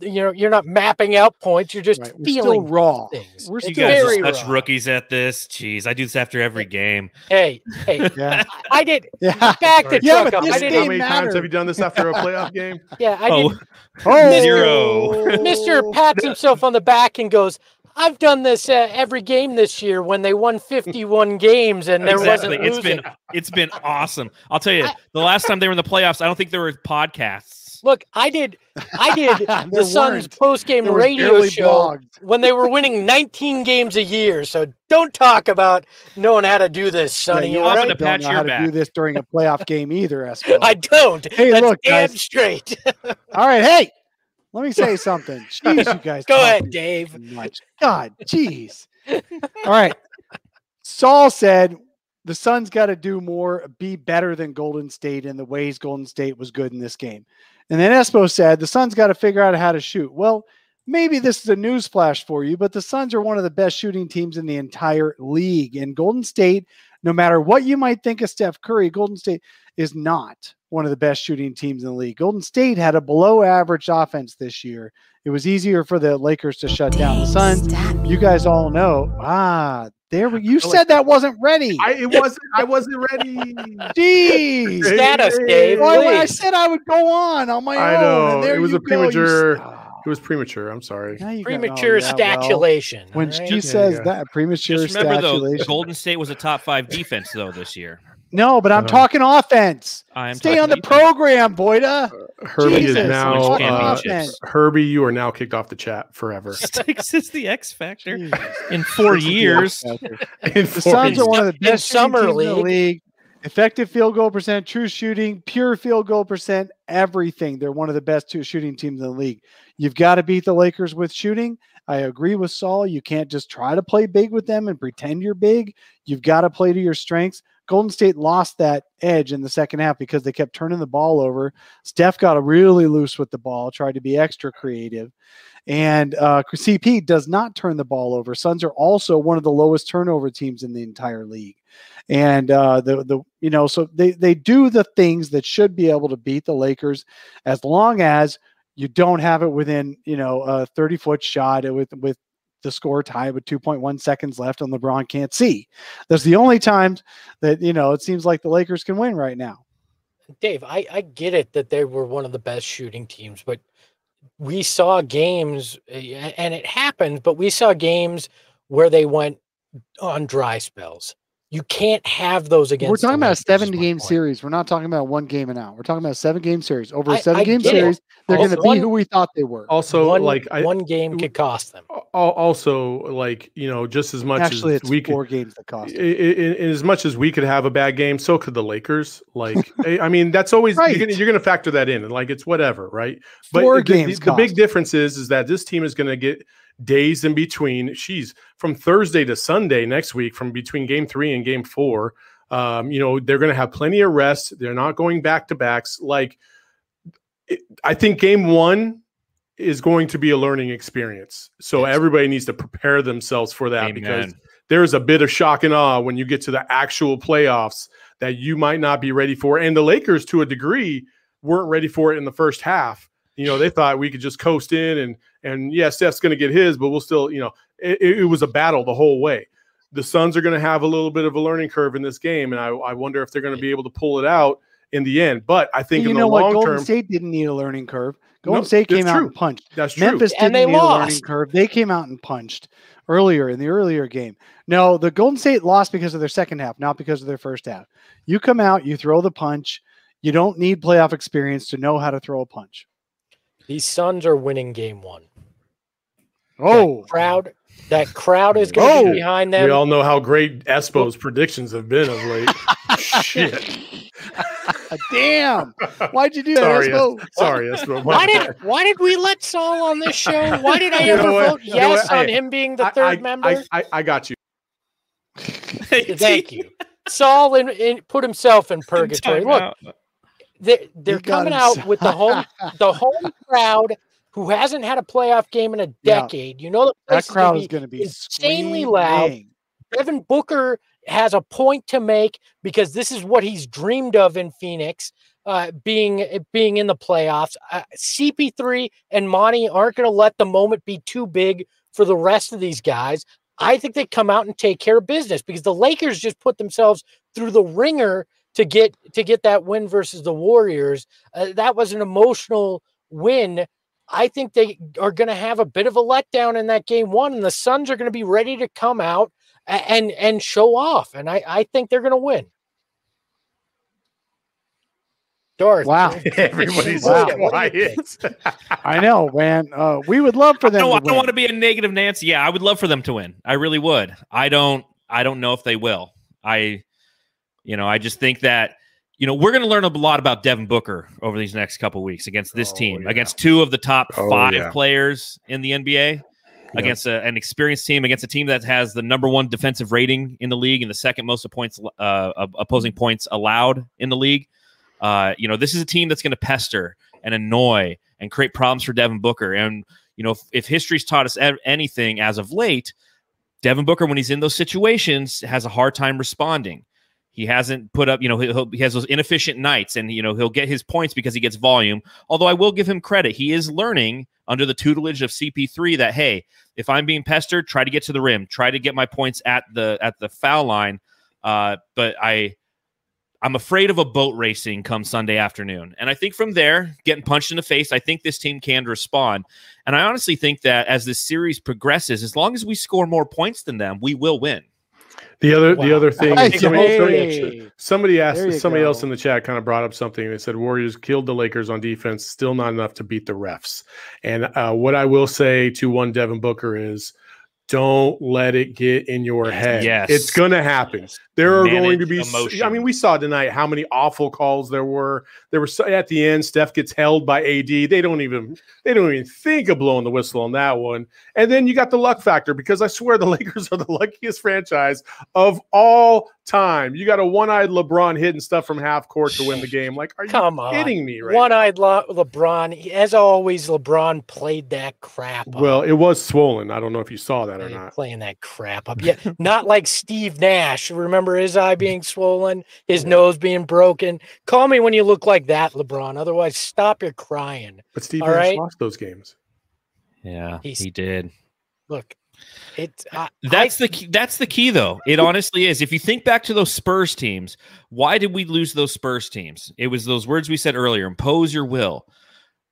[SPEAKER 1] You know, you're not mapping out points. You're just
[SPEAKER 4] Right, we're still
[SPEAKER 1] feeling
[SPEAKER 4] raw.
[SPEAKER 1] things.
[SPEAKER 4] We're
[SPEAKER 5] You
[SPEAKER 4] still
[SPEAKER 5] guys
[SPEAKER 1] very
[SPEAKER 5] are such
[SPEAKER 1] raw.
[SPEAKER 5] rookies at this. Jeez, I do this after every game.
[SPEAKER 1] Hey, hey, [laughs]
[SPEAKER 4] Yeah.
[SPEAKER 1] I did
[SPEAKER 4] Yeah.
[SPEAKER 1] back the [laughs]
[SPEAKER 4] Yeah,
[SPEAKER 1] truck
[SPEAKER 4] but
[SPEAKER 1] up. I
[SPEAKER 6] How
[SPEAKER 1] did
[SPEAKER 4] game
[SPEAKER 6] many times have you done this after a playoff [laughs] game?
[SPEAKER 1] Yeah, I
[SPEAKER 5] Oh,
[SPEAKER 1] did.
[SPEAKER 4] Oh,
[SPEAKER 5] Zero.
[SPEAKER 1] Mr. pats himself on the back and goes, "I've done this uh, every game this year when they won 51 games and there
[SPEAKER 5] exactly.
[SPEAKER 1] wasn't
[SPEAKER 5] It's
[SPEAKER 1] losing."
[SPEAKER 5] been it's been awesome. I'll tell you,
[SPEAKER 1] I-
[SPEAKER 5] the last time they were in the playoffs, I don't think there were podcasts.
[SPEAKER 1] Look, I did, I did [laughs] the Suns post game radio show
[SPEAKER 4] blogged.
[SPEAKER 1] when they were winning 19 games a year. So don't talk about knowing how to do this,
[SPEAKER 4] Yeah,
[SPEAKER 1] Sonny.
[SPEAKER 5] I'm
[SPEAKER 1] right?
[SPEAKER 5] gonna
[SPEAKER 4] don't know
[SPEAKER 5] your
[SPEAKER 4] how to do this during a playoff game either, Espo. [laughs]
[SPEAKER 1] I don't.
[SPEAKER 4] Hey,
[SPEAKER 1] That's
[SPEAKER 4] look,
[SPEAKER 1] damn
[SPEAKER 4] guys.
[SPEAKER 1] straight. [laughs]
[SPEAKER 4] All right, hey, let me say something. Jeez, you guys.
[SPEAKER 1] Go ahead, Dave.
[SPEAKER 4] Much. God, jeez. All right. Saul said the Suns got to do more, be better than Golden State in the ways Golden State was good in this game. And then Espo said the Suns got to figure out how to shoot. Well, maybe this is a news flash for you, but the Suns are one of the best shooting teams in the entire league. And Golden State, no matter what you might think of Steph Curry, Golden State is not one of the best shooting teams in the league. Golden State had a below average offense this year. It was easier for the Lakers to shut down the Suns. You guys all know. Ah, there we, you said that wasn't ready.
[SPEAKER 6] I it wasn't. I wasn't ready. [laughs]
[SPEAKER 4] Jeez.
[SPEAKER 1] Stat us, Dave.
[SPEAKER 4] Boy, when I said I would go on on my
[SPEAKER 6] I
[SPEAKER 4] own.
[SPEAKER 6] know,
[SPEAKER 4] and there
[SPEAKER 6] it was
[SPEAKER 4] you
[SPEAKER 6] a
[SPEAKER 4] go,
[SPEAKER 6] premature-
[SPEAKER 4] s-
[SPEAKER 6] It was premature. I'm sorry.
[SPEAKER 4] Now got- oh,
[SPEAKER 1] Premature
[SPEAKER 4] yeah, well,
[SPEAKER 1] statulation.
[SPEAKER 4] when
[SPEAKER 1] all right?
[SPEAKER 4] she
[SPEAKER 6] Yeah,
[SPEAKER 4] says
[SPEAKER 6] yeah.
[SPEAKER 4] that premature
[SPEAKER 5] Just remember though. Golden State was a top five defense though this year.
[SPEAKER 4] No, but I'm
[SPEAKER 6] Uh-huh.
[SPEAKER 4] talking offense.
[SPEAKER 5] I'm
[SPEAKER 4] Stay
[SPEAKER 5] talking
[SPEAKER 4] on the
[SPEAKER 5] defense.
[SPEAKER 4] program, Boyda.
[SPEAKER 6] Herbie
[SPEAKER 4] Jesus,
[SPEAKER 6] is now. Uh. Herbie, you are now kicked off the chat forever.
[SPEAKER 5] Sticks is the X factor in four
[SPEAKER 4] This is the
[SPEAKER 5] years.
[SPEAKER 4] X factor.
[SPEAKER 6] In
[SPEAKER 4] The
[SPEAKER 6] four
[SPEAKER 4] Suns are one of the best
[SPEAKER 1] summer
[SPEAKER 4] teams in the
[SPEAKER 1] league.
[SPEAKER 4] league. Effective field goal percent, true shooting, pure field goal percent, everything. They're one of the best two shooting teams in the league. You've got to beat the Lakers with shooting. I agree with Saul. You can't just try to play big with them and pretend you're big. You've got to play to your strengths. Golden State lost that edge in the second half because they kept turning the ball over. Steph got really loose with the ball, tried to be extra creative. And uh, CP does not turn the ball over. Suns are also one of the lowest turnover teams in the entire league. And uh, the the you know so they they do the things that should be able to beat the Lakers as long as you don't have it within you know a 30 foot shot with with the score tied with 2.1 seconds left and LeBron can't see. That's the only times that you know it seems like the Lakers can win right now.
[SPEAKER 1] Dave, I, I get it that they were one of the best shooting teams, but we saw games, uh, and it happened, but we saw games where they went on dry spells. You can't have those against.
[SPEAKER 4] We're talking about a seven game
[SPEAKER 1] point.
[SPEAKER 4] series. We're not talking about one game and out. We're talking about a seven game series. Over a
[SPEAKER 1] I-
[SPEAKER 4] seven
[SPEAKER 1] I
[SPEAKER 4] game
[SPEAKER 1] get it.
[SPEAKER 4] series, they're going to be who we thought they were.
[SPEAKER 6] Also,
[SPEAKER 1] one,
[SPEAKER 6] like I,
[SPEAKER 1] one game could cost them.
[SPEAKER 6] also like you know, just as much
[SPEAKER 4] Actually,
[SPEAKER 6] as
[SPEAKER 4] it's
[SPEAKER 6] we could,
[SPEAKER 4] four games that cost.
[SPEAKER 6] i-
[SPEAKER 4] them.
[SPEAKER 6] i- i- as much as we could have a bad game, so could the Lakers. Like, [laughs] I I mean, that's always
[SPEAKER 4] Right.
[SPEAKER 6] you're, gonna, you're gonna factor that in, and like it's whatever, right?
[SPEAKER 4] Four
[SPEAKER 6] the, the-
[SPEAKER 4] games.
[SPEAKER 6] The, big difference is is that this team is gonna get days in between. She's from Thursday to Sunday next week, from between game three and game four. Um, you know, they're gonna have plenty of rest. They're not going back to backs. Like, it, I think game one is going to be a learning experience. So everybody needs to prepare themselves for that because there's a bit of shock and awe when you get to the actual playoffs that you might not be ready for. And the Lakers, to a degree, weren't ready for it in the first half. You know, they thought we could just coast in and and yeah, Steph's going to get his, but we'll still, you know, it, it was a battle the whole way. The Suns are going to have a little bit of a learning curve in this game, and I, I wonder if they're going to be able to pull it out in the end. But I think
[SPEAKER 4] you
[SPEAKER 6] in
[SPEAKER 4] know
[SPEAKER 6] the
[SPEAKER 4] what?
[SPEAKER 6] long
[SPEAKER 4] Golden
[SPEAKER 6] term,
[SPEAKER 4] State didn't need a learning curve. Golden
[SPEAKER 6] No,
[SPEAKER 4] State
[SPEAKER 6] that's
[SPEAKER 4] came out
[SPEAKER 6] true.
[SPEAKER 4] and punched.
[SPEAKER 6] that's true.
[SPEAKER 4] Memphis didn't
[SPEAKER 1] they
[SPEAKER 4] need a learning curve. They came out and punched. earlier in the earlier game. No, the Golden State lost because of their second half, not because of their first half. You come out, you throw the punch. You don't need playoff experience to know how to throw a punch.
[SPEAKER 1] These Suns are winning game one.
[SPEAKER 4] Oh,
[SPEAKER 1] That crowd, that crowd is going to
[SPEAKER 4] Oh.
[SPEAKER 1] be behind them.
[SPEAKER 6] We all know how great Espo's predictions have been of late. [laughs] Shit. [laughs]
[SPEAKER 4] damn! Why'd you do that?
[SPEAKER 6] Sorry,
[SPEAKER 4] Espo?
[SPEAKER 6] Sorry, Espo.
[SPEAKER 1] Why did why did we let Saul on this show? [laughs] Why did I
[SPEAKER 6] You
[SPEAKER 1] ever vote
[SPEAKER 6] You
[SPEAKER 1] yes on
[SPEAKER 6] Hey,
[SPEAKER 1] him being the
[SPEAKER 6] I-
[SPEAKER 1] third
[SPEAKER 6] I,
[SPEAKER 1] member?
[SPEAKER 6] I, I, I got you.
[SPEAKER 1] Thank you. Saul in, in, put himself in purgatory. Look,
[SPEAKER 5] Timeout.
[SPEAKER 1] They, they're coming out with the home [laughs] the home crowd who hasn't had a playoff game in a
[SPEAKER 4] Yeah.
[SPEAKER 1] decade. You know the
[SPEAKER 4] That
[SPEAKER 1] place is gonna
[SPEAKER 4] crowd is going to be
[SPEAKER 1] insanely loud. Devin Booker has a point to make because this is what he's dreamed of in Phoenix, uh, being being in the playoffs. Uh, CP3 and Monty aren't going to let the moment be too big for the rest of these guys. I think they come out and take care of business because the Lakers just put themselves through the ringer to get to get that win versus the Warriors. Uh, that was an emotional win. I think they are going to have a bit of a letdown in that game one, and the Suns are going to be ready to come out and and show off. And I, I think they're going to win. Darth,
[SPEAKER 4] Wow. [laughs]
[SPEAKER 6] Everybody's
[SPEAKER 4] Wow.
[SPEAKER 6] so quiet.
[SPEAKER 4] I know, man. Uh, we would love for
[SPEAKER 5] I
[SPEAKER 4] them.
[SPEAKER 5] don't, I don't want to be a negative Nancy. Yeah, I would love for them to win. I really would. I don't. I don't know if they will. I, you know, I just think that you know we're going to learn a lot about Devin Booker over these next couple weeks against this
[SPEAKER 6] Oh,
[SPEAKER 5] team,
[SPEAKER 6] yeah.
[SPEAKER 5] against two of the top
[SPEAKER 6] Oh,
[SPEAKER 5] five
[SPEAKER 6] yeah.
[SPEAKER 5] players in the NBA, against a, an experienced team, against a team that has the number one defensive rating in the league and the second most points uh, opposing points allowed in the league. Uh, you know, this is a team that's going to pester and annoy and create problems for Devin Booker. And you know, if, if history's taught us ev- anything as of late, Devin Booker, when he's in those situations, has a hard time responding. He hasn't put up, you know, he'll- has those inefficient nights, and you know he'll get his points because he gets volume. Although I will give him credit, he is learning under the tutelage of CP3 that hey, if I'm being pestered, try to get to the rim, try to get my points at the at the foul line. Uh, but I, I'm afraid of a boat racing come Sunday afternoon, and I think from there, getting punched in the face, I think this team can respond. And I honestly think that as this series progresses, as long as we score more points than them, we will win.
[SPEAKER 6] The other the other thing
[SPEAKER 4] Hey,
[SPEAKER 6] somebody, somebody-
[SPEAKER 4] hey.
[SPEAKER 6] somebody asked
[SPEAKER 4] you
[SPEAKER 6] somebody else in the chat kind of brought up something. They said Warriors killed the Lakers on defense, still not enough to beat the refs. And uh, what I will say to one Devin Booker is don't let it get in your head.
[SPEAKER 5] Yes.
[SPEAKER 6] It's going to happen. There are going to be.
[SPEAKER 5] emotion.
[SPEAKER 6] I mean, we saw tonight how many awful calls there were. There were so, at the end. Steph gets held by AD. They don't even. They don't even think of blowing the whistle on that one. And then you got the luck factor because I swear the [laughs] Lakers are the luckiest franchise of all time. You got a one-eyed LeBron hitting stuff from half court to win the [sighs] game. Like, are you
[SPEAKER 1] Come on.
[SPEAKER 6] kidding me? Right?
[SPEAKER 1] One-eyed Le- LeBron. As always, LeBron played that crap. up.
[SPEAKER 6] well, it was swollen. I don't know if you saw that or not.
[SPEAKER 1] playing that crap up. Yeah, not like Steve Nash. Remember his eye [laughs] being swollen, his nose being broken. Call me when you look like that, LeBron. Otherwise, stop your crying.
[SPEAKER 6] But Steve
[SPEAKER 1] All
[SPEAKER 6] Nash
[SPEAKER 1] right.
[SPEAKER 6] lost those games.
[SPEAKER 5] Yeah,
[SPEAKER 1] He's-
[SPEAKER 5] he did.
[SPEAKER 1] Look, it's I,
[SPEAKER 5] That's
[SPEAKER 1] I-
[SPEAKER 5] the key, that's the key though. It honestly is. If you think back to those Spurs teams, why did we lose those Spurs teams? It was those words we said earlier, impose your will.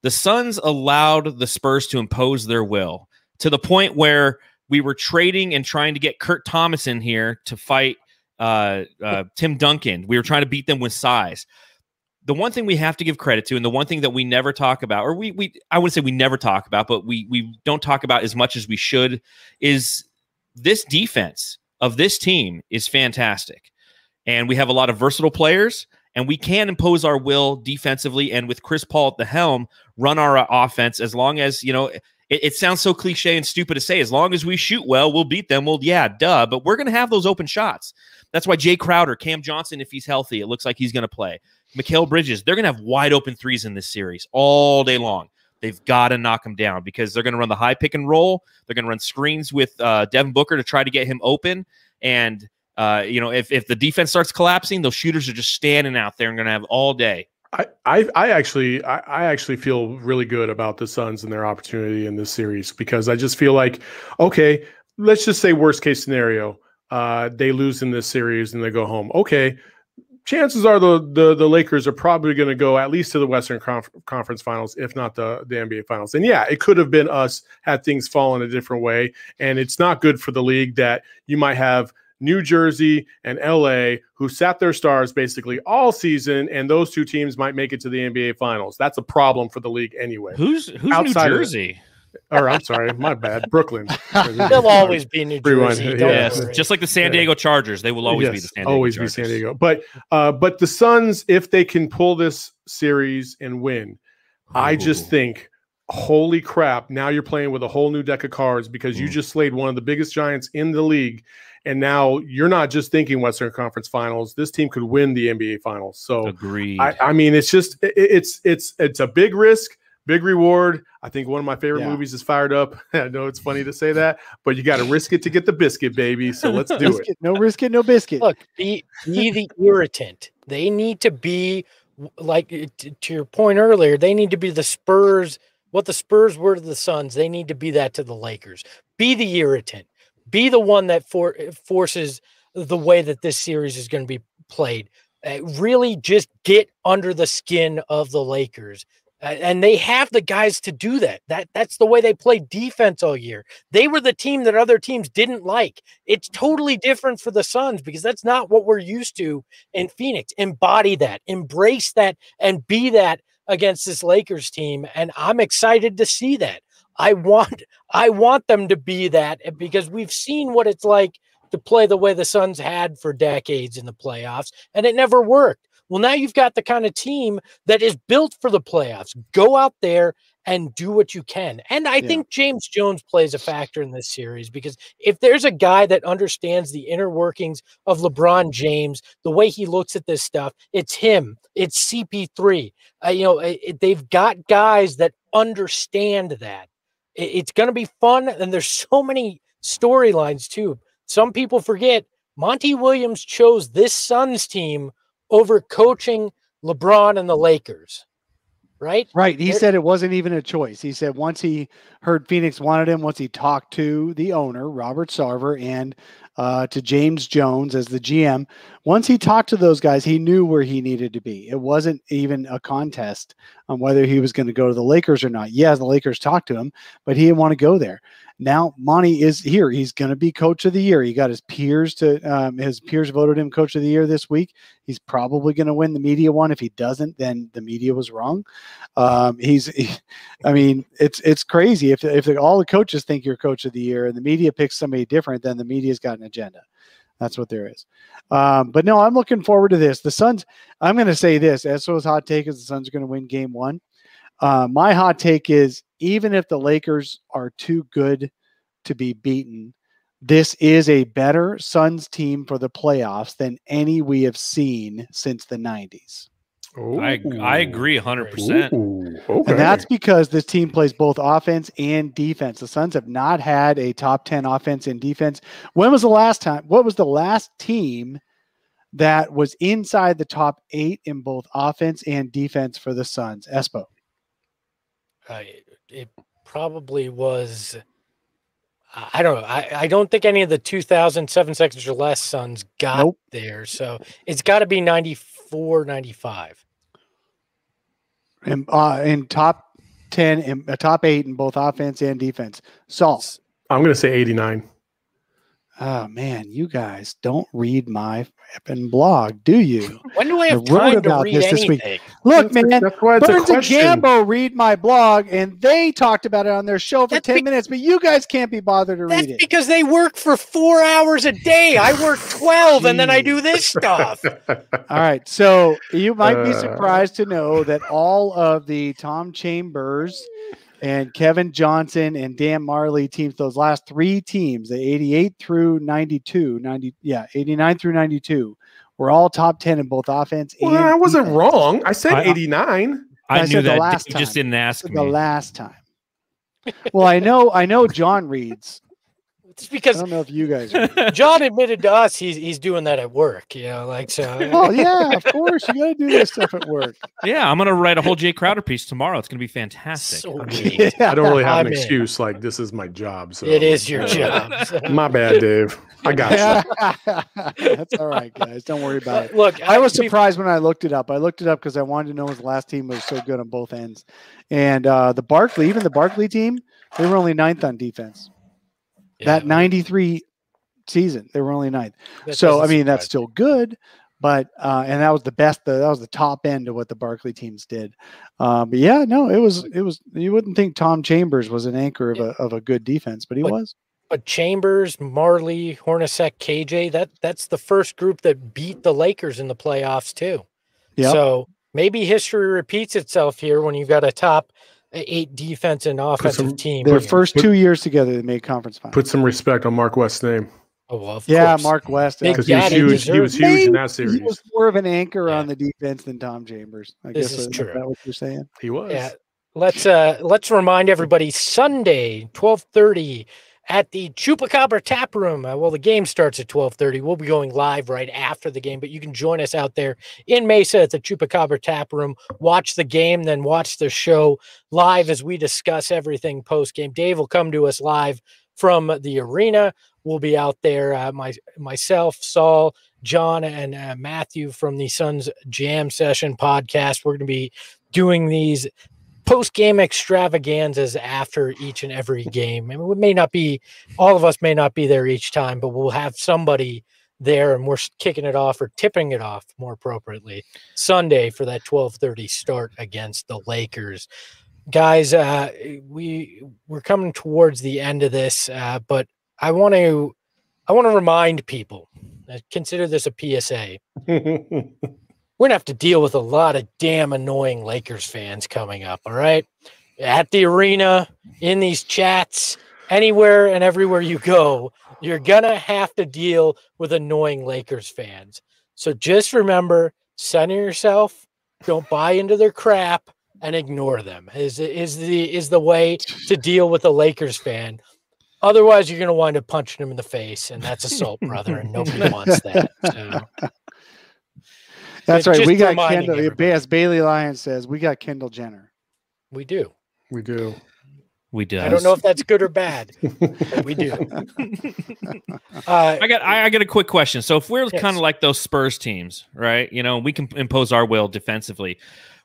[SPEAKER 5] The Suns allowed the Spurs to impose their will to the point where we were trading and trying to get Kurt Thomas in here to fight uh, uh, Tim Duncan. We were trying to beat them with size. The one thing we have to give credit to, and the one thing that we never talk about, or we we I wouldn't say we never talk about, but we we don't talk about as much as we should, is this defense of this team is fantastic. And we have a lot of versatile players, and we can impose our will defensively. And with Chris Paul at the helm, run our uh, offense as long as, you know, it, it sounds so cliche and stupid to say, as long as we shoot well, we'll beat them. Well, yeah, duh. But we're going to have those open shots. That's why Jae Crowder, Cam Johnson, if he's healthy, it looks like he's going to play. Mikal Bridges, they're going to have wide open threes in this series all day long. They've got to knock him down because they're going to run the high pick and roll. They're going to run screens with uh, Devin Booker to try to get him open. And uh, you know, if if the defense starts collapsing, those shooters are just standing out there and going to have all day.
[SPEAKER 6] I, I, I actually, I, I actually feel really good about the Suns and their opportunity in this series because I just feel like, okay, let's just say worst case scenario, uh, they lose in this series and they go home. Okay, chances are the the, the Lakers are probably going to go at least to the Western Conf- Conference Finals, if not the the NBA Finals. And yeah, it could have been us had things fallen a different way, and it's not good for the league that you might have New Jersey and LA who sat their stars basically all season, and those two teams might make it to the NBA Finals. That's a problem for the league anyway.
[SPEAKER 5] Who's who's New
[SPEAKER 6] Outside of.
[SPEAKER 5] Jersey?
[SPEAKER 6] Or I'm sorry, my bad, Brooklyn. [laughs]
[SPEAKER 1] They'll always be New
[SPEAKER 6] Rewind.
[SPEAKER 1] Jersey.
[SPEAKER 6] Yeah.
[SPEAKER 5] Yes,
[SPEAKER 1] worry.
[SPEAKER 5] just like the San Diego Chargers, they will always be the San Diego
[SPEAKER 6] always
[SPEAKER 5] Chargers.
[SPEAKER 6] be San Diego. But uh, but the Suns, if they can pull this series and win, I just think, holy crap! Now you're playing with a whole new deck of cards because you
[SPEAKER 5] Mm.
[SPEAKER 6] just slayed one of the biggest giants in the league, and now you're not just thinking Western Conference Finals. This team could win the NBA Finals. So
[SPEAKER 5] Agreed.
[SPEAKER 6] I, I mean, it's just it- it's it's it's a big risk, big reward. I think one of my favorite
[SPEAKER 4] Yeah.
[SPEAKER 6] movies is Fired Up. [laughs] I know it's funny to say [laughs] that, but you got to risk it to get the biscuit, baby. So let's do
[SPEAKER 4] Risk
[SPEAKER 6] it.
[SPEAKER 4] it. No risk it, no biscuit.
[SPEAKER 1] Look, be be the irritant. They need to be like t- to your point earlier. They need to be the Spurs. What the Spurs were to the Suns, they need to be that to the Lakers. Be the irritant. Be the one that for, forces the way that this series is going to be played. Uh, really, just get under the skin of the Lakers. And they have the guys to do that. That that's the way they play defense all year. They were the team that other teams didn't like. It's totally different for the Suns because that's not what we're used to in Phoenix. Embody that, embrace that, and be that against this Lakers team. And I'm excited to see that. I want I want them to be that eh, because we've seen what it's like to play the way the Suns had for decades in the playoffs, and it never worked. Well, now you've got the kind of team that is built for the playoffs. Go out there and do what you can. And I
[SPEAKER 4] Yeah.
[SPEAKER 1] think James Jones plays a factor in this series because if there's a guy that understands the inner workings of LeBron James, the way he looks at this stuff, it's him. It's CP3. Uh, you know, it- it- they've got guys that understand that. It- it's going to be fun, and there's so many storylines too. Some people forget Monty Williams chose this Suns team over coaching LeBron and the Lakers, right?
[SPEAKER 4] Right. He said it wasn't even a choice. He said once he heard Phoenix wanted him, once he talked to the owner, Robert Sarver, and uh, to James Jones as the GM, once he talked to those guys, he knew where he needed to be. It wasn't even a contest on whether he was going to go to the Lakers or not. Yeah, the Lakers talked to him, but he didn't want to go there. Now Monty is here. He's going to be coach of the year. He got his peers to um, his peers voted him coach of the year this week. He's probably going to win the media one. If he doesn't, then the media was wrong. Um, he's, he- I mean, it's it's crazy if if all the coaches think you're coach of the year and the media picks somebody different, then the media's got an agenda. That's what there is. Um, but no, I'm looking forward to this. The Suns. I'm going to say this. Espo's hot take is the Suns are going to win Game One. Uh, my hot take is even if the Lakers are too good to be beaten, this is a better Suns team for the playoffs than any we have seen since the 90s.
[SPEAKER 5] I I agree 100%.
[SPEAKER 6] Ooh, okay.
[SPEAKER 4] And that's because this team plays both offense and defense. The Suns have not had a top 10 offense and defense. When was the last time? What was the last team that was inside the top eight in both offense and defense for the Suns? Espo.
[SPEAKER 1] Uh, it, it probably was. I I don't know. I, I don't think any of the 2007 seconds or less Suns got
[SPEAKER 4] Nope.
[SPEAKER 1] there. So it's got to be 94, 95.
[SPEAKER 4] in, uh, in top 10 in uh, top eight in both offense and defense. Saul.
[SPEAKER 6] I'm going to say 89.
[SPEAKER 4] Oh man, you guys don't read my effing blog, do you?
[SPEAKER 1] When do I have
[SPEAKER 4] I wrote
[SPEAKER 1] time to
[SPEAKER 4] about
[SPEAKER 1] read
[SPEAKER 4] this this week. Look,
[SPEAKER 6] That's-
[SPEAKER 4] man,
[SPEAKER 6] that's why it's a
[SPEAKER 4] Burns and. Gambo read my blog, and they talked about it on their show for
[SPEAKER 1] That's
[SPEAKER 4] 10
[SPEAKER 1] be-
[SPEAKER 4] minutes, but you guys can't be bothered to
[SPEAKER 1] That's
[SPEAKER 4] read it.
[SPEAKER 1] because they work for four hours a day. I work 12 and then I do this stuff. [laughs]
[SPEAKER 4] All right. So you might be
[SPEAKER 6] Uh.
[SPEAKER 4] surprised to know that all of the Tom Chambers and Kevin Johnson and Dan Majerle teams, those last three teams, the 88 through 92, 90, yeah, 89 through 92, were all top 10 in both offense
[SPEAKER 6] Well,
[SPEAKER 4] and
[SPEAKER 6] I wasn't
[SPEAKER 4] defense.
[SPEAKER 6] wrong. I said
[SPEAKER 5] I-
[SPEAKER 6] 89.
[SPEAKER 5] I,
[SPEAKER 4] I
[SPEAKER 5] knew
[SPEAKER 4] said the
[SPEAKER 5] that.
[SPEAKER 4] last
[SPEAKER 5] You just didn't ask me.
[SPEAKER 4] the last time. Well, I know, I know John reads.
[SPEAKER 1] It's
[SPEAKER 4] I don't know if you guys. Are. [laughs]
[SPEAKER 1] John admitted to us he's he's doing that at work. You know, like so.
[SPEAKER 4] oh yeah, of course you got to do this stuff at work.
[SPEAKER 5] yeah, I'm gonna write a whole Jae Crowder piece tomorrow. It's gonna be fantastic.
[SPEAKER 1] Sweet.
[SPEAKER 6] I don't really have an
[SPEAKER 1] I'm in.
[SPEAKER 6] excuse. Like this is my job. So
[SPEAKER 1] It is your job. so. [laughs]
[SPEAKER 6] My bad, Dave. I got you. [laughs]
[SPEAKER 4] That's all right, guys. Don't worry about it.
[SPEAKER 1] Look,
[SPEAKER 4] I was surprised when I looked it up. I looked it up because I wanted to know his last team was so good on both ends. And uh, the Barkley, even the Barkley team, they were only ninth on defense. That 93 season, they were only ninth.
[SPEAKER 1] that
[SPEAKER 4] so I mean, that's still good, but uh, and that was the best. The, that was the top end of what the Barkley teams did. Uh, but yeah, no, it was it was. You wouldn't think Tom Chambers was an anchor of a of a good defense, but he
[SPEAKER 1] But-
[SPEAKER 4] was.
[SPEAKER 1] But Chambers, Majerle, Hornacek, KJ, that that's the first group that beat the Lakers in the playoffs too.
[SPEAKER 4] Yep.
[SPEAKER 1] So maybe history repeats itself here when you've got a top eight defense and offensive
[SPEAKER 6] some-
[SPEAKER 1] team.
[SPEAKER 4] Their
[SPEAKER 1] here.
[SPEAKER 4] first
[SPEAKER 6] put-
[SPEAKER 4] two years together, they made conference finals.
[SPEAKER 6] Put some respect on Mark West's name
[SPEAKER 1] Oh, well, of
[SPEAKER 4] yeah,
[SPEAKER 1] course.
[SPEAKER 4] Mark West.
[SPEAKER 1] Big
[SPEAKER 6] because he was
[SPEAKER 1] Daddy
[SPEAKER 6] huge. He was
[SPEAKER 1] deserves-
[SPEAKER 6] huge in that series.
[SPEAKER 4] He was more of an anchor
[SPEAKER 1] Yeah.
[SPEAKER 4] on the defense than Tom Chambers. I
[SPEAKER 1] This
[SPEAKER 4] guess
[SPEAKER 1] is
[SPEAKER 4] is
[SPEAKER 1] true.
[SPEAKER 4] that what you're saying?
[SPEAKER 6] He was.
[SPEAKER 1] Yeah. Let's uh let's remind everybody Sunday, 1230 at the Chupacabra Tap Room. Uh, well, the game starts at 1230. We'll be going live right after the game, but you can join us out there in Mesa at the Chupacabra Tap Room. Watch the game, then watch the show live as we discuss everything post game. Dave will come to us live from the arena. We'll be out there. Uh, my myself, Saul, John, and uh, Matthew from the Suns Jam Session podcast. We're going to be doing these post game extravaganzas after each and every game. I mean, we may not be all of us may not be there each time, but we'll have somebody there, and we're kicking it off or tipping it off more appropriately Sunday for that twelve thirty start against the Lakers. Guys, uh, we we're coming towards the end of this, uh, but I want to I want to remind people. uh, Consider this a PSA [laughs] we're gonna have to deal with a lot of damn annoying Lakers fans coming up. All right, at the arena, in these chats, anywhere and everywhere you go, you're gonna have to deal with annoying Lakers fans. So just remember, center yourself. Don't buy into their crap and ignore them. Is is the is the way to deal with a Lakers fan. Otherwise, you're gonna wind up punching him in the face, and that's assault, brother, and nobody wants that. So.
[SPEAKER 4] That's right. We got Kendall.
[SPEAKER 1] everybody.
[SPEAKER 4] As Bailey Lyons says, we got Kendall Jenner.
[SPEAKER 1] We do.
[SPEAKER 6] we do.
[SPEAKER 5] We do.
[SPEAKER 1] I don't know if that's good or bad, [laughs] but we do. [laughs] Uh,
[SPEAKER 5] I got I, I got a quick question. So if we're
[SPEAKER 1] Yes.
[SPEAKER 5] kind of like those Spurs teams, right? You know, we can impose our will defensively.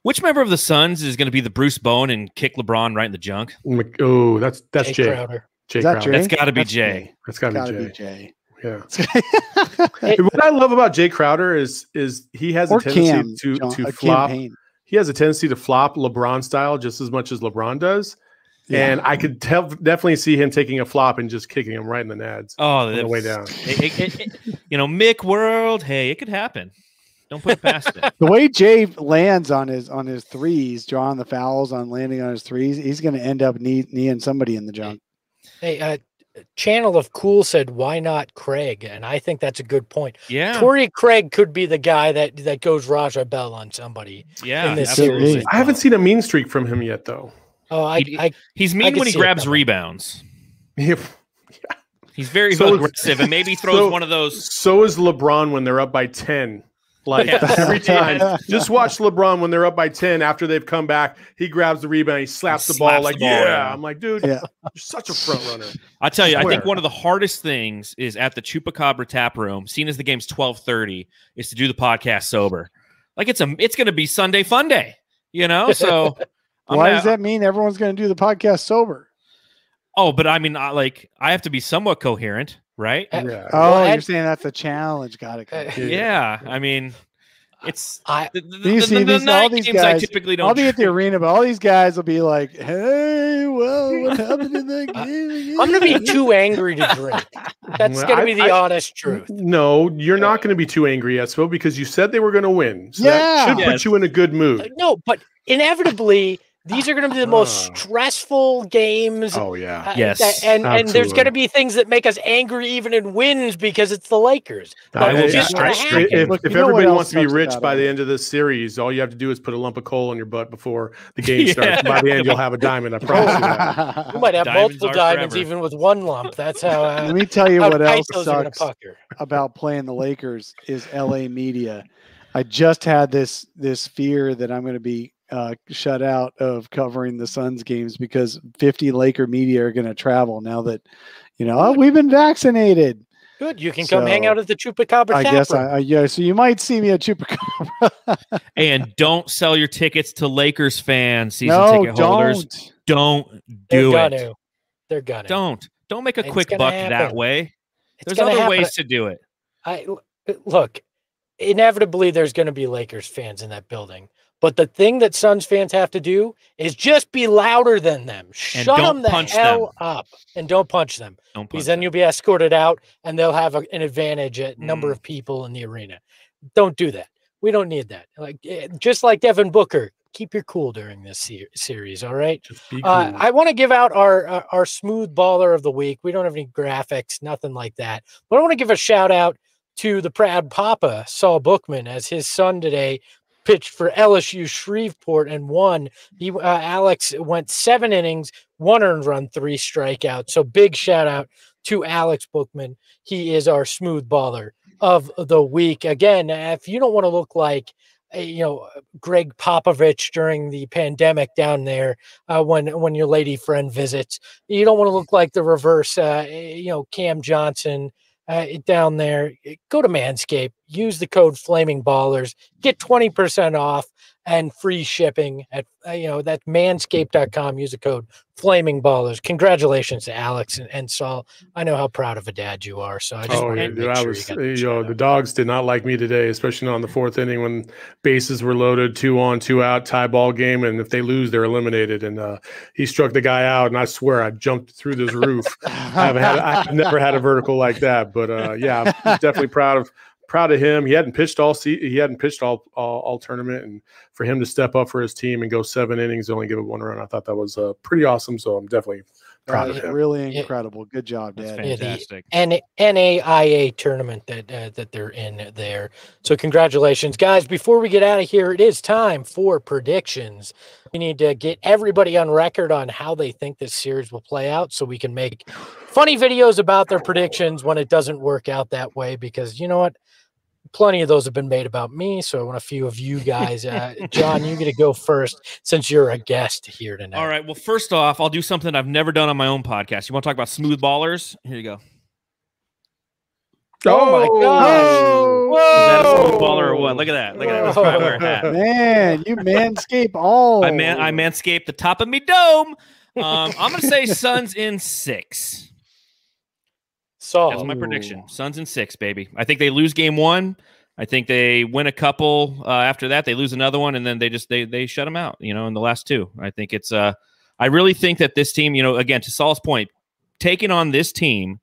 [SPEAKER 5] Which member of the Suns is going to be the Bruce Bowen and kick LeBron right in the junk?
[SPEAKER 6] Oh, that's that's
[SPEAKER 1] Jay
[SPEAKER 6] Jay.
[SPEAKER 1] Crowder.
[SPEAKER 6] Jay
[SPEAKER 4] that
[SPEAKER 6] Crowder.
[SPEAKER 4] Jay?
[SPEAKER 5] That's got to be Jay.
[SPEAKER 6] That's got
[SPEAKER 4] Gotta
[SPEAKER 6] to be
[SPEAKER 4] be
[SPEAKER 6] Jay.
[SPEAKER 4] Jay.
[SPEAKER 6] Yeah. [laughs] What I love about Jae Crowder is is he has
[SPEAKER 4] or
[SPEAKER 6] a tendency
[SPEAKER 4] Cam
[SPEAKER 6] to
[SPEAKER 4] John-
[SPEAKER 6] to flop.
[SPEAKER 4] Cam Payne.
[SPEAKER 6] He has a tendency to flop LeBron style just as much as LeBron does. And I could tell, definitely see him taking a flop and just kicking him right in the nads.
[SPEAKER 5] Oh,
[SPEAKER 6] the way down.
[SPEAKER 5] it- it- it- you know, Mick World. Hey, it could happen. Don't put it past it. [laughs]
[SPEAKER 4] the way Jay lands on his on his threes, drawing the fouls on landing on his threes, he's going to end up knee, kneeing somebody in the junk.
[SPEAKER 1] Hey, uh, Channel of Cool said, "Why not Craig?" And I think that's a good point.
[SPEAKER 5] Yeah,
[SPEAKER 1] Torrey Craig could be the guy that that goes Raja Bell on somebody.
[SPEAKER 5] yeah.
[SPEAKER 1] in this
[SPEAKER 5] absolutely.
[SPEAKER 6] I haven't seen a mean streak from him yet, though.
[SPEAKER 1] Oh, I,
[SPEAKER 5] He-
[SPEAKER 1] I
[SPEAKER 5] He's mean
[SPEAKER 1] could
[SPEAKER 5] when he grabs
[SPEAKER 1] coming.
[SPEAKER 5] rebounds. [laughs]
[SPEAKER 6] so
[SPEAKER 5] He's very
[SPEAKER 6] So is-
[SPEAKER 5] aggressive and maybe throws
[SPEAKER 6] so-
[SPEAKER 5] one of those.
[SPEAKER 6] So is LeBron when they're up by 10. Like
[SPEAKER 5] Yes. [laughs]
[SPEAKER 6] every [laughs] time. Just watch LeBron when they're up by 10 after they've come back. He grabs the rebound, he slaps the ball
[SPEAKER 5] Slaps
[SPEAKER 6] like,
[SPEAKER 5] the ball,
[SPEAKER 6] yeah.
[SPEAKER 5] yeah.
[SPEAKER 6] I'm like, dude,
[SPEAKER 4] Yeah.
[SPEAKER 6] you're such a front runner.
[SPEAKER 5] I tell you, I think one of the hardest things is at the Chupacabra tap room, seen as the game's twelve thirty, is to do the podcast sober. Like it's a, it's going to be Sunday fun day, you know. So [laughs] I'm
[SPEAKER 4] Why
[SPEAKER 5] not-
[SPEAKER 4] does that mean everyone's going to do the podcast sober?
[SPEAKER 5] Oh, but I mean, I, like I have to be somewhat coherent, right?
[SPEAKER 1] Uh,
[SPEAKER 6] Yeah.
[SPEAKER 4] Oh,
[SPEAKER 1] Well,
[SPEAKER 4] you're saying that's a challenge. Got it. got it.
[SPEAKER 1] Uh,
[SPEAKER 5] Yeah, I mean, it's
[SPEAKER 1] I
[SPEAKER 5] the, the,
[SPEAKER 4] You
[SPEAKER 5] the-
[SPEAKER 4] see
[SPEAKER 5] the
[SPEAKER 4] these- all these
[SPEAKER 5] games I
[SPEAKER 4] guys-
[SPEAKER 5] typically don't.
[SPEAKER 4] I'll be at the
[SPEAKER 5] drink. [laughs]
[SPEAKER 4] arena, but all these guys will be like, "Hey, well, what happened in that [laughs] game?"
[SPEAKER 1] I'm gonna be [laughs] too angry to drink. That's
[SPEAKER 6] Well,
[SPEAKER 1] gonna
[SPEAKER 6] I-
[SPEAKER 1] be the
[SPEAKER 6] I-
[SPEAKER 1] honest truth.
[SPEAKER 6] No, you're not going to be too angry, Espo, because you said they were going to win. So that
[SPEAKER 4] Yeah.
[SPEAKER 6] should
[SPEAKER 5] Yes.
[SPEAKER 6] put you in a good mood.
[SPEAKER 1] Uh, No, but inevitably These are going to be the most stressful games.
[SPEAKER 6] Oh yeah.
[SPEAKER 1] uh,
[SPEAKER 5] Yes,
[SPEAKER 1] that- and and there's going to be things that make us angry even in wins because it's the Lakers.
[SPEAKER 5] I will be
[SPEAKER 1] it's just gonna
[SPEAKER 5] stress
[SPEAKER 1] happen.
[SPEAKER 5] stricken.
[SPEAKER 6] If,
[SPEAKER 4] Look,
[SPEAKER 6] if
[SPEAKER 4] you know
[SPEAKER 6] everybody wants to be rich by
[SPEAKER 4] it?
[SPEAKER 6] the end of this series, all you have to do is put a lump of coal on your butt before the game [laughs] starts. By the end, you'll have a diamond. I promise you that. [laughs]
[SPEAKER 1] You might have
[SPEAKER 5] Diamonds
[SPEAKER 1] multiple diamonds
[SPEAKER 5] forever.
[SPEAKER 1] even with one lump. That's how. Uh,
[SPEAKER 4] Let me tell you what else
[SPEAKER 1] pesos are gonna
[SPEAKER 4] sucks about playing the Lakers is LA media. I just had this this fear that I'm going to be uh, shut out of covering the Suns games because 50 Laker media are going to travel now that you know oh, we've been vaccinated.
[SPEAKER 1] Good. You can come hang out at the Chupacabra
[SPEAKER 4] I guess. I, I yeah. So you might see me at Chupacabra. [laughs]
[SPEAKER 5] And don't sell your tickets to Lakers fans, season
[SPEAKER 4] no,
[SPEAKER 5] ticket holders.
[SPEAKER 4] don't.
[SPEAKER 5] Don't
[SPEAKER 1] They're
[SPEAKER 5] do
[SPEAKER 1] gonna.
[SPEAKER 5] it.
[SPEAKER 1] They're gonna.
[SPEAKER 5] Don't. Don't make a
[SPEAKER 1] It's
[SPEAKER 5] quick
[SPEAKER 1] gonna
[SPEAKER 5] buck that way.
[SPEAKER 1] It's
[SPEAKER 5] There's other
[SPEAKER 1] happen.
[SPEAKER 5] ways to do it.
[SPEAKER 1] I look. Inevitably, there's going to be Lakers fans in that building. But the thing that Suns fans have to do is just be louder than them. Shut them the
[SPEAKER 5] punch
[SPEAKER 1] hell
[SPEAKER 5] them.
[SPEAKER 1] up and don't punch them
[SPEAKER 5] Don't
[SPEAKER 1] because
[SPEAKER 5] punch
[SPEAKER 1] then
[SPEAKER 5] them.
[SPEAKER 1] you'll be escorted out and they'll have a, an advantage at number
[SPEAKER 5] Mm.
[SPEAKER 1] of people in the arena. Don't do that. We don't need that. Like eh, just like Devin Booker, keep your cool during this se- series. All right.
[SPEAKER 6] Just be
[SPEAKER 1] Uh. I want to give out our uh, our smooth baller of the week. We don't have any graphics, nothing like that. But I want to give a shout out to the proud papa Saul Bookman as his son today pitched for LSU Shreveport and won. He uh, Alex went seven innings, one earned run, three strikeouts. So big shout out to Alex Bookman. He is our smooth baller of the week. Again, if you don't want to look like uh, you know Gregg Popovich during the pandemic down there uh, when when your lady friend visits. You don't want to look like the reverse, uh, you know, Cam Johnson uh, down there. Go to Manscaped, use the code Flaming Ballers, get twenty percent off and free shipping at uh, you know that's manscaped.com. Use the code Flaming Ballers. Congratulations to Alex and, and Saul. I know how proud of a dad you are. So I just
[SPEAKER 6] Oh yeah, dude, I
[SPEAKER 1] sure
[SPEAKER 6] was.
[SPEAKER 1] you got
[SPEAKER 6] You know, the dogs did not like me today, especially on the fourth inning when bases were loaded, two on, two out, tie ball game, and if they lose, they're eliminated. And uh, he struck the guy out, and I swear I jumped through this roof. I haven't had, I've never had a vertical like that, but uh, yeah, I'm [laughs] definitely proud of proud of him. He hadn't pitched all se- he hadn't pitched all, all all tournament, and for him to step up for his team and go seven innings, only give it one run, I thought that was uh, pretty awesome. So I'm definitely proud of him.
[SPEAKER 4] really incredible. Good job, Dad.
[SPEAKER 1] Yeah, the-
[SPEAKER 5] fantastic.
[SPEAKER 1] N- NAIA tournament that uh, that they're in there. So congratulations, guys! Before we get out of here, it is time for predictions. We need to get everybody on record on how they think this series will play out, so we can make funny videos about their predictions when it doesn't work out that way. Because you know what, plenty of those have been made about me. So I want a few of you [laughs] guys. Uh, John, you get to go first since you're a guest here tonight.
[SPEAKER 5] All right. Well, first off, I'll do something I've never done on my own podcast. You want to talk about smooth ballers? Here you go.
[SPEAKER 1] Oh my gosh!
[SPEAKER 5] Is that a smooth
[SPEAKER 1] Whoa!
[SPEAKER 5] baller or what? Look at that. Look at that. That's why I wear a hat.
[SPEAKER 4] Man, you manscape all.
[SPEAKER 5] I man, I manscaped the top of me dome. Um, I'm gonna say Suns in six.
[SPEAKER 1] Saul.
[SPEAKER 5] That's my prediction. Suns in six, baby. I think they lose game one. I think they win a couple uh, after that. They lose another one, and then they just they they shut them out. You know, in the last two. I think it's. uh I really think that this team. You know, again to Saul's point, taking on this team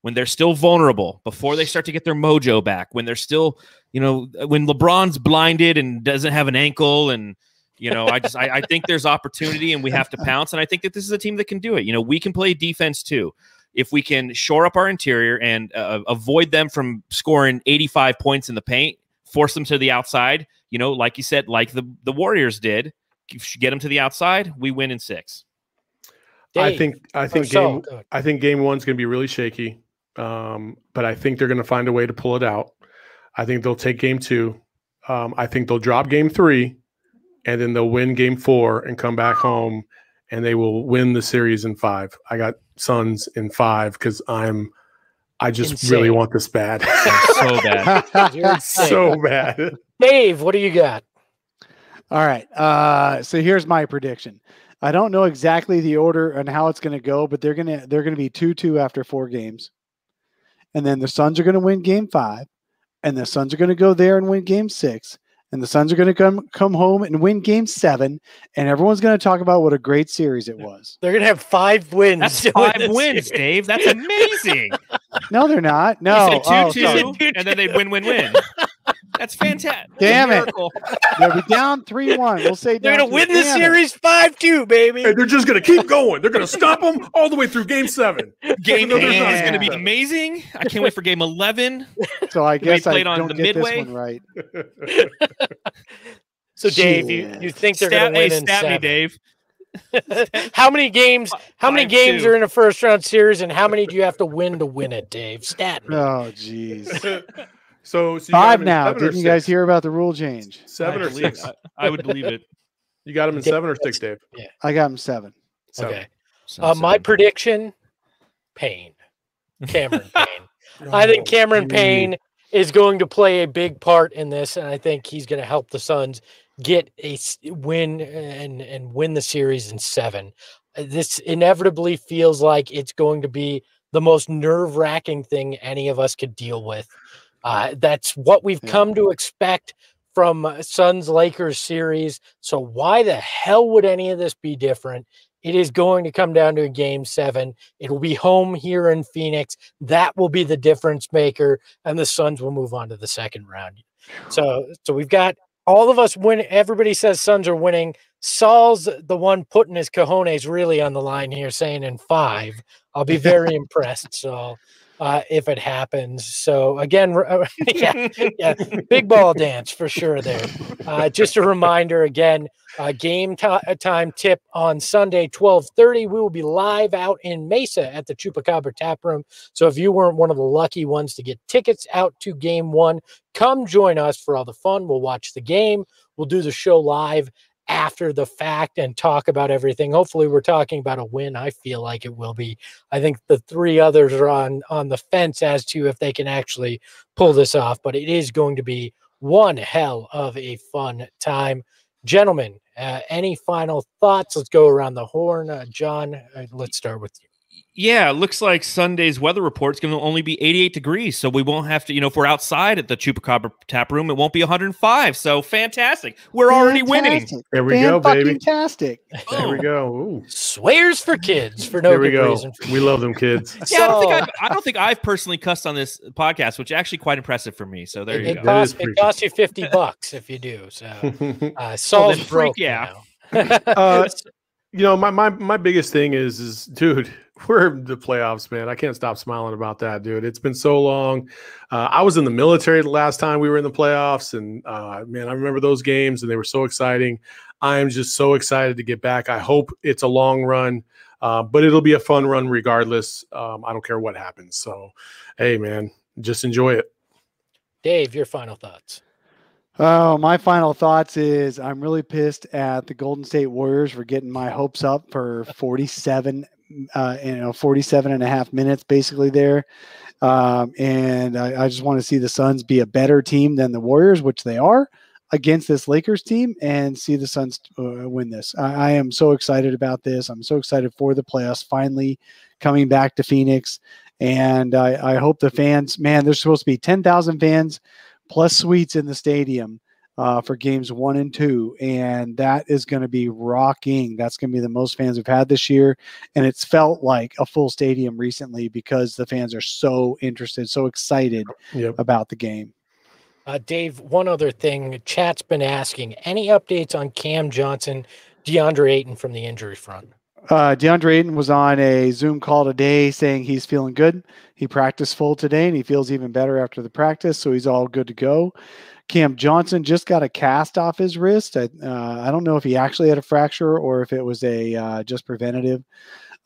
[SPEAKER 5] when they're still vulnerable, before they start to get their mojo back, when they're still, you know, when LeBron's blinded and doesn't have an ankle and. You know, I just I, I think there's opportunity and we have to pounce. And I think that this is a team that can do it. You know, we can play defense too if we can shore up our interior and uh, avoid them from scoring 85 points in the paint, force them to the outside, you know, like you said, like the, the Warriors did, get them to the outside, we win in six.
[SPEAKER 6] I think I think
[SPEAKER 1] Saul,
[SPEAKER 6] game
[SPEAKER 1] go ahead.
[SPEAKER 6] I think game one's going to be really shaky, um, but I think they're going to find a way to pull it out. I think they'll take game two. Um, I think they'll drop game three, and then they'll win game four and come back home, and they will win the series in five. I got Suns in five because I'm. I just really want this bad,
[SPEAKER 5] So bad. [laughs] [laughs]
[SPEAKER 6] So bad.
[SPEAKER 1] Dave, what do you got?
[SPEAKER 4] All right. Uh, so here's my prediction. I don't know exactly the order and how it's going to go, but they're gonna they're gonna be two two after four games, and then the Suns are going to win Game Five, and the Suns are going to go there and win Game Six, and the Suns are going to come come home and win Game Seven, and everyone's going to talk about what a great series it was.
[SPEAKER 1] They're gonna have five wins.
[SPEAKER 5] That's five wins,
[SPEAKER 1] series.
[SPEAKER 5] Dave. That's amazing. [laughs]
[SPEAKER 4] No, they're not. No,
[SPEAKER 5] you
[SPEAKER 4] oh,
[SPEAKER 5] said two, two, and then they'd win, win, win. [laughs] That's fantastic.
[SPEAKER 4] Damn it. They'll be [laughs] down three one. We'll say
[SPEAKER 1] They're gonna win the series five two, baby.
[SPEAKER 6] And they're just going to keep going. They're going to stop them all the way through game seven.
[SPEAKER 5] Game
[SPEAKER 6] No, there's
[SPEAKER 5] eight
[SPEAKER 6] not
[SPEAKER 5] is going to be amazing. I can't wait for game 11.
[SPEAKER 4] So I guess I
[SPEAKER 5] played on
[SPEAKER 4] don't
[SPEAKER 5] the
[SPEAKER 4] get
[SPEAKER 5] midway?
[SPEAKER 4] this one right. [laughs]
[SPEAKER 1] So Dave, you, you think they're gonna win
[SPEAKER 5] hey,
[SPEAKER 1] in
[SPEAKER 5] stat me,
[SPEAKER 1] seven?
[SPEAKER 5] Dave. [laughs]
[SPEAKER 1] how many games? How many
[SPEAKER 5] Five,
[SPEAKER 1] games
[SPEAKER 5] two.
[SPEAKER 1] are in a first round series, and how many do you have to win to win it, Dave? Stat me.
[SPEAKER 4] Oh, jeez.
[SPEAKER 6] So, so you
[SPEAKER 4] Five now.
[SPEAKER 6] seven
[SPEAKER 4] Didn't you guys hear about the rule change?
[SPEAKER 6] Seven
[SPEAKER 5] I
[SPEAKER 6] or
[SPEAKER 5] believe-
[SPEAKER 6] six?
[SPEAKER 5] I, I would believe it. [laughs]
[SPEAKER 6] You got them in seven or six, Dave?
[SPEAKER 4] Yeah, I got him seven.
[SPEAKER 6] Seven.
[SPEAKER 1] Okay. Uh, my prediction: Payne, Cameron [laughs] Payne. I think Cameron Payne is going to play a big part in this, and I think he's going to help the Suns get a win and and win the series in seven. This inevitably feels like it's going to be the most nerve wracking thing any of us could deal with. Uh, that's what we've come to expect from uh, Suns Lakers series. So why the hell would any of this be different? It is going to come down to a game seven. It'll be home here in Phoenix. That will be the difference maker, and the Suns will move on to the second round. So, so we've got all of us win. Everybody says Suns are winning. Saul's the one putting his cojones really on the line here, saying in five. I'll be [laughs] very impressed, Saul, uh, if it happens. So again, [laughs] yeah, [laughs] yeah, big ball dance for sure. There. Uh, just a reminder again. Uh, game ti- uh, time tip on Sunday, 12:30. We will be live out in Mesa at the Chupacabra Tap Room. So if you weren't one of the lucky ones to get tickets out to game one, come join us for all the fun. We'll watch the game. We'll do the show live after the fact and talk about everything. Hopefully, we're talking about a win. I feel like it will be. I think the three others are on on the fence as to if they can actually pull this off, but it is going to be one hell of a fun time. Gentlemen, uh, any final thoughts? Let's go around the horn. Uh, John, uh, let's start with you.
[SPEAKER 5] Yeah, it looks like Sunday's weather report's going to only be 88 degrees, so we won't have to, you know, if we're outside at the Chupacabra tap room, it won't be 105. So fantastic. We're already winning.
[SPEAKER 4] Fantastic.
[SPEAKER 6] There we go, baby.
[SPEAKER 4] Fantastic.
[SPEAKER 6] There we go. Ooh.
[SPEAKER 1] Swears for kids for no
[SPEAKER 6] There we
[SPEAKER 1] good
[SPEAKER 6] go.
[SPEAKER 1] reason.
[SPEAKER 6] We love them kids. [laughs]
[SPEAKER 5] Yeah, I don't, think I've, I don't think I've personally cussed on this podcast, which is actually quite impressive for me. So there
[SPEAKER 1] it,
[SPEAKER 5] you
[SPEAKER 1] it
[SPEAKER 5] go.
[SPEAKER 1] Costs, it costs you 50 bucks if you do. So [laughs] uh, Saul's
[SPEAKER 5] freak
[SPEAKER 1] broke
[SPEAKER 5] yeah.
[SPEAKER 1] now. [laughs]
[SPEAKER 6] Uh, you know, my, my my biggest thing is is dude, [laughs] we're in the playoffs, man. I can't stop smiling about that, dude. It's been so long. Uh, I was in the military the last time we were in the playoffs, and uh, man, I remember those games, and they were so exciting. I am just so excited to get back. I hope it's a long run, uh, but it'll be a fun run regardless. Um, I don't care what happens. So, hey, man, just enjoy it.
[SPEAKER 1] Dave, your final thoughts.
[SPEAKER 4] Oh, my final thoughts is I'm really pissed at the Golden State Warriors for getting my hopes up for 47, uh, you know, 47 and a half minutes basically there. Um, and I, I just want to see the Suns be a better team than the Warriors, which they are against this Lakers team, and see the Suns uh, win this. I, I am so excited about this. I'm so excited for the playoffs finally coming back to Phoenix. And I, I hope the fans, man, there's supposed to be 10,000 fans plus suites in the stadium uh, for games one and two. And that is going to be rocking. That's going to be the most fans we've had this year. And it's felt like a full stadium recently because the fans are so interested, so excited
[SPEAKER 6] Yep.
[SPEAKER 4] about the game.
[SPEAKER 1] Uh, Dave, one other thing. Chat's been asking any updates on Cam Johnson, DeAndre Ayton from the injury front?
[SPEAKER 4] Uh, DeAndre Ayton was on a Zoom call today saying he's feeling good. He practiced full today and he feels even better after the practice, so he's all good to go. Cam Johnson just got a cast off his wrist. I, uh, I don't know if he actually had a fracture or if it was a uh, just preventative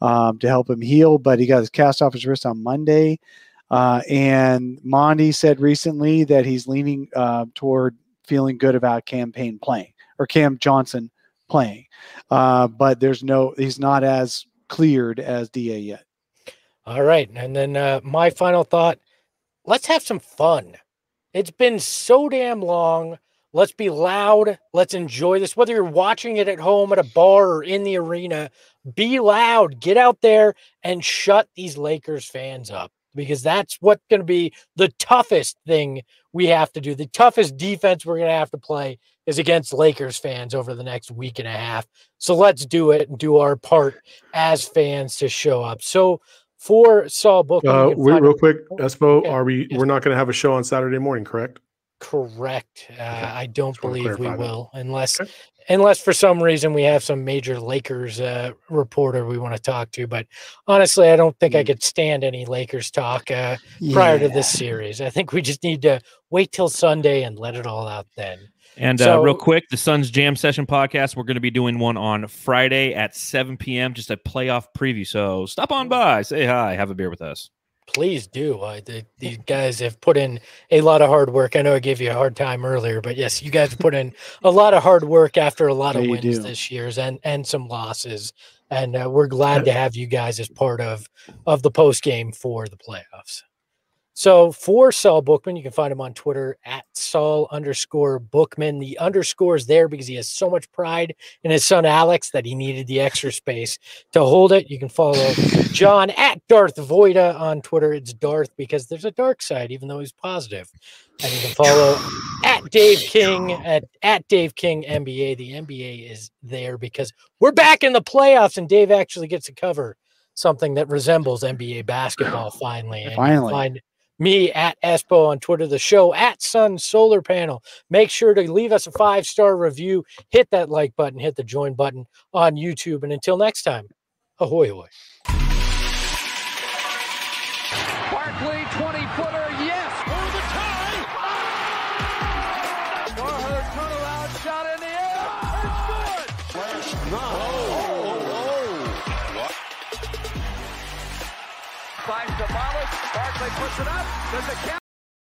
[SPEAKER 4] um, to help him heal, but he got his cast off his wrist on Monday. Uh, and Monty said recently that he's leaning uh, toward feeling good about Cam Payne playing or Cam Johnson playing. Uh, but there's no, he's not as cleared as DA yet.
[SPEAKER 1] All right. And then uh, my final thought let's have some fun. It's been so damn long. Let's be loud. Let's enjoy this. Whether you're watching it at home, at a bar, or in the arena, be loud. Get out there and shut these Lakers fans up because that's what's going to be the toughest thing we have to do. The toughest defense we're going to have to play is against Lakers fans over the next week and a half. So let's do it and do our part as fans to show up. So for Saul Booker,
[SPEAKER 6] Uh, wait, real quick, Espo,
[SPEAKER 1] okay.
[SPEAKER 6] are we?
[SPEAKER 1] Yes.
[SPEAKER 6] We're not going to have a show on Saturday morning, correct?
[SPEAKER 1] Correct. Uh, I don't believe we
[SPEAKER 6] that.
[SPEAKER 1] will, unless
[SPEAKER 6] Okay.
[SPEAKER 1] unless for some reason we have some major Lakers uh, reporter we want to talk to. But honestly, I don't think I
[SPEAKER 4] Mm.
[SPEAKER 1] could stand any Lakers talk uh, prior to this series. I think we just need to wait till Sunday and let it all out then.
[SPEAKER 5] And uh, real quick, the Suns Jam Session podcast, we're going to be doing one on Friday at 7 p.m., just a playoff preview. So stop on by, say hi, have a beer with us.
[SPEAKER 1] Please do. Uh, the, these guys have put in a lot of hard work. I know I gave you a hard time earlier, but yes, you guys have put in a lot of hard work after a lot
[SPEAKER 4] Yeah,
[SPEAKER 1] of wins
[SPEAKER 4] do.
[SPEAKER 1] this year's and and some losses. And uh, we're glad to have you guys as part of of the post game for the playoffs. So for Saul Bookman, you can find him on Twitter at Saul underscore Bookman. The underscore is there because he has so much pride in his son Alex that he needed the extra space to hold it. You can follow John at Darth Voida on Twitter. It's Darth because there's a dark side, even though he's positive. And you can follow at Dave King at, at Dave King NBA. The NBA is there because we're back in the playoffs, and Dave actually gets to cover something that resembles NBA basketball finally. And
[SPEAKER 4] Finally.
[SPEAKER 1] find me at Espo on Twitter, the show at Sun Solar Panel. Make sure to leave us a five star review, hit that like button, hit the join button on YouTube. And until next time, ahoy, ahoy.
[SPEAKER 2] Barkley, 20 footer, yes, for the tie. Ah! Warher turnaround shot in the air. It's good. No. Finds the Barkley puts it up. Does it count?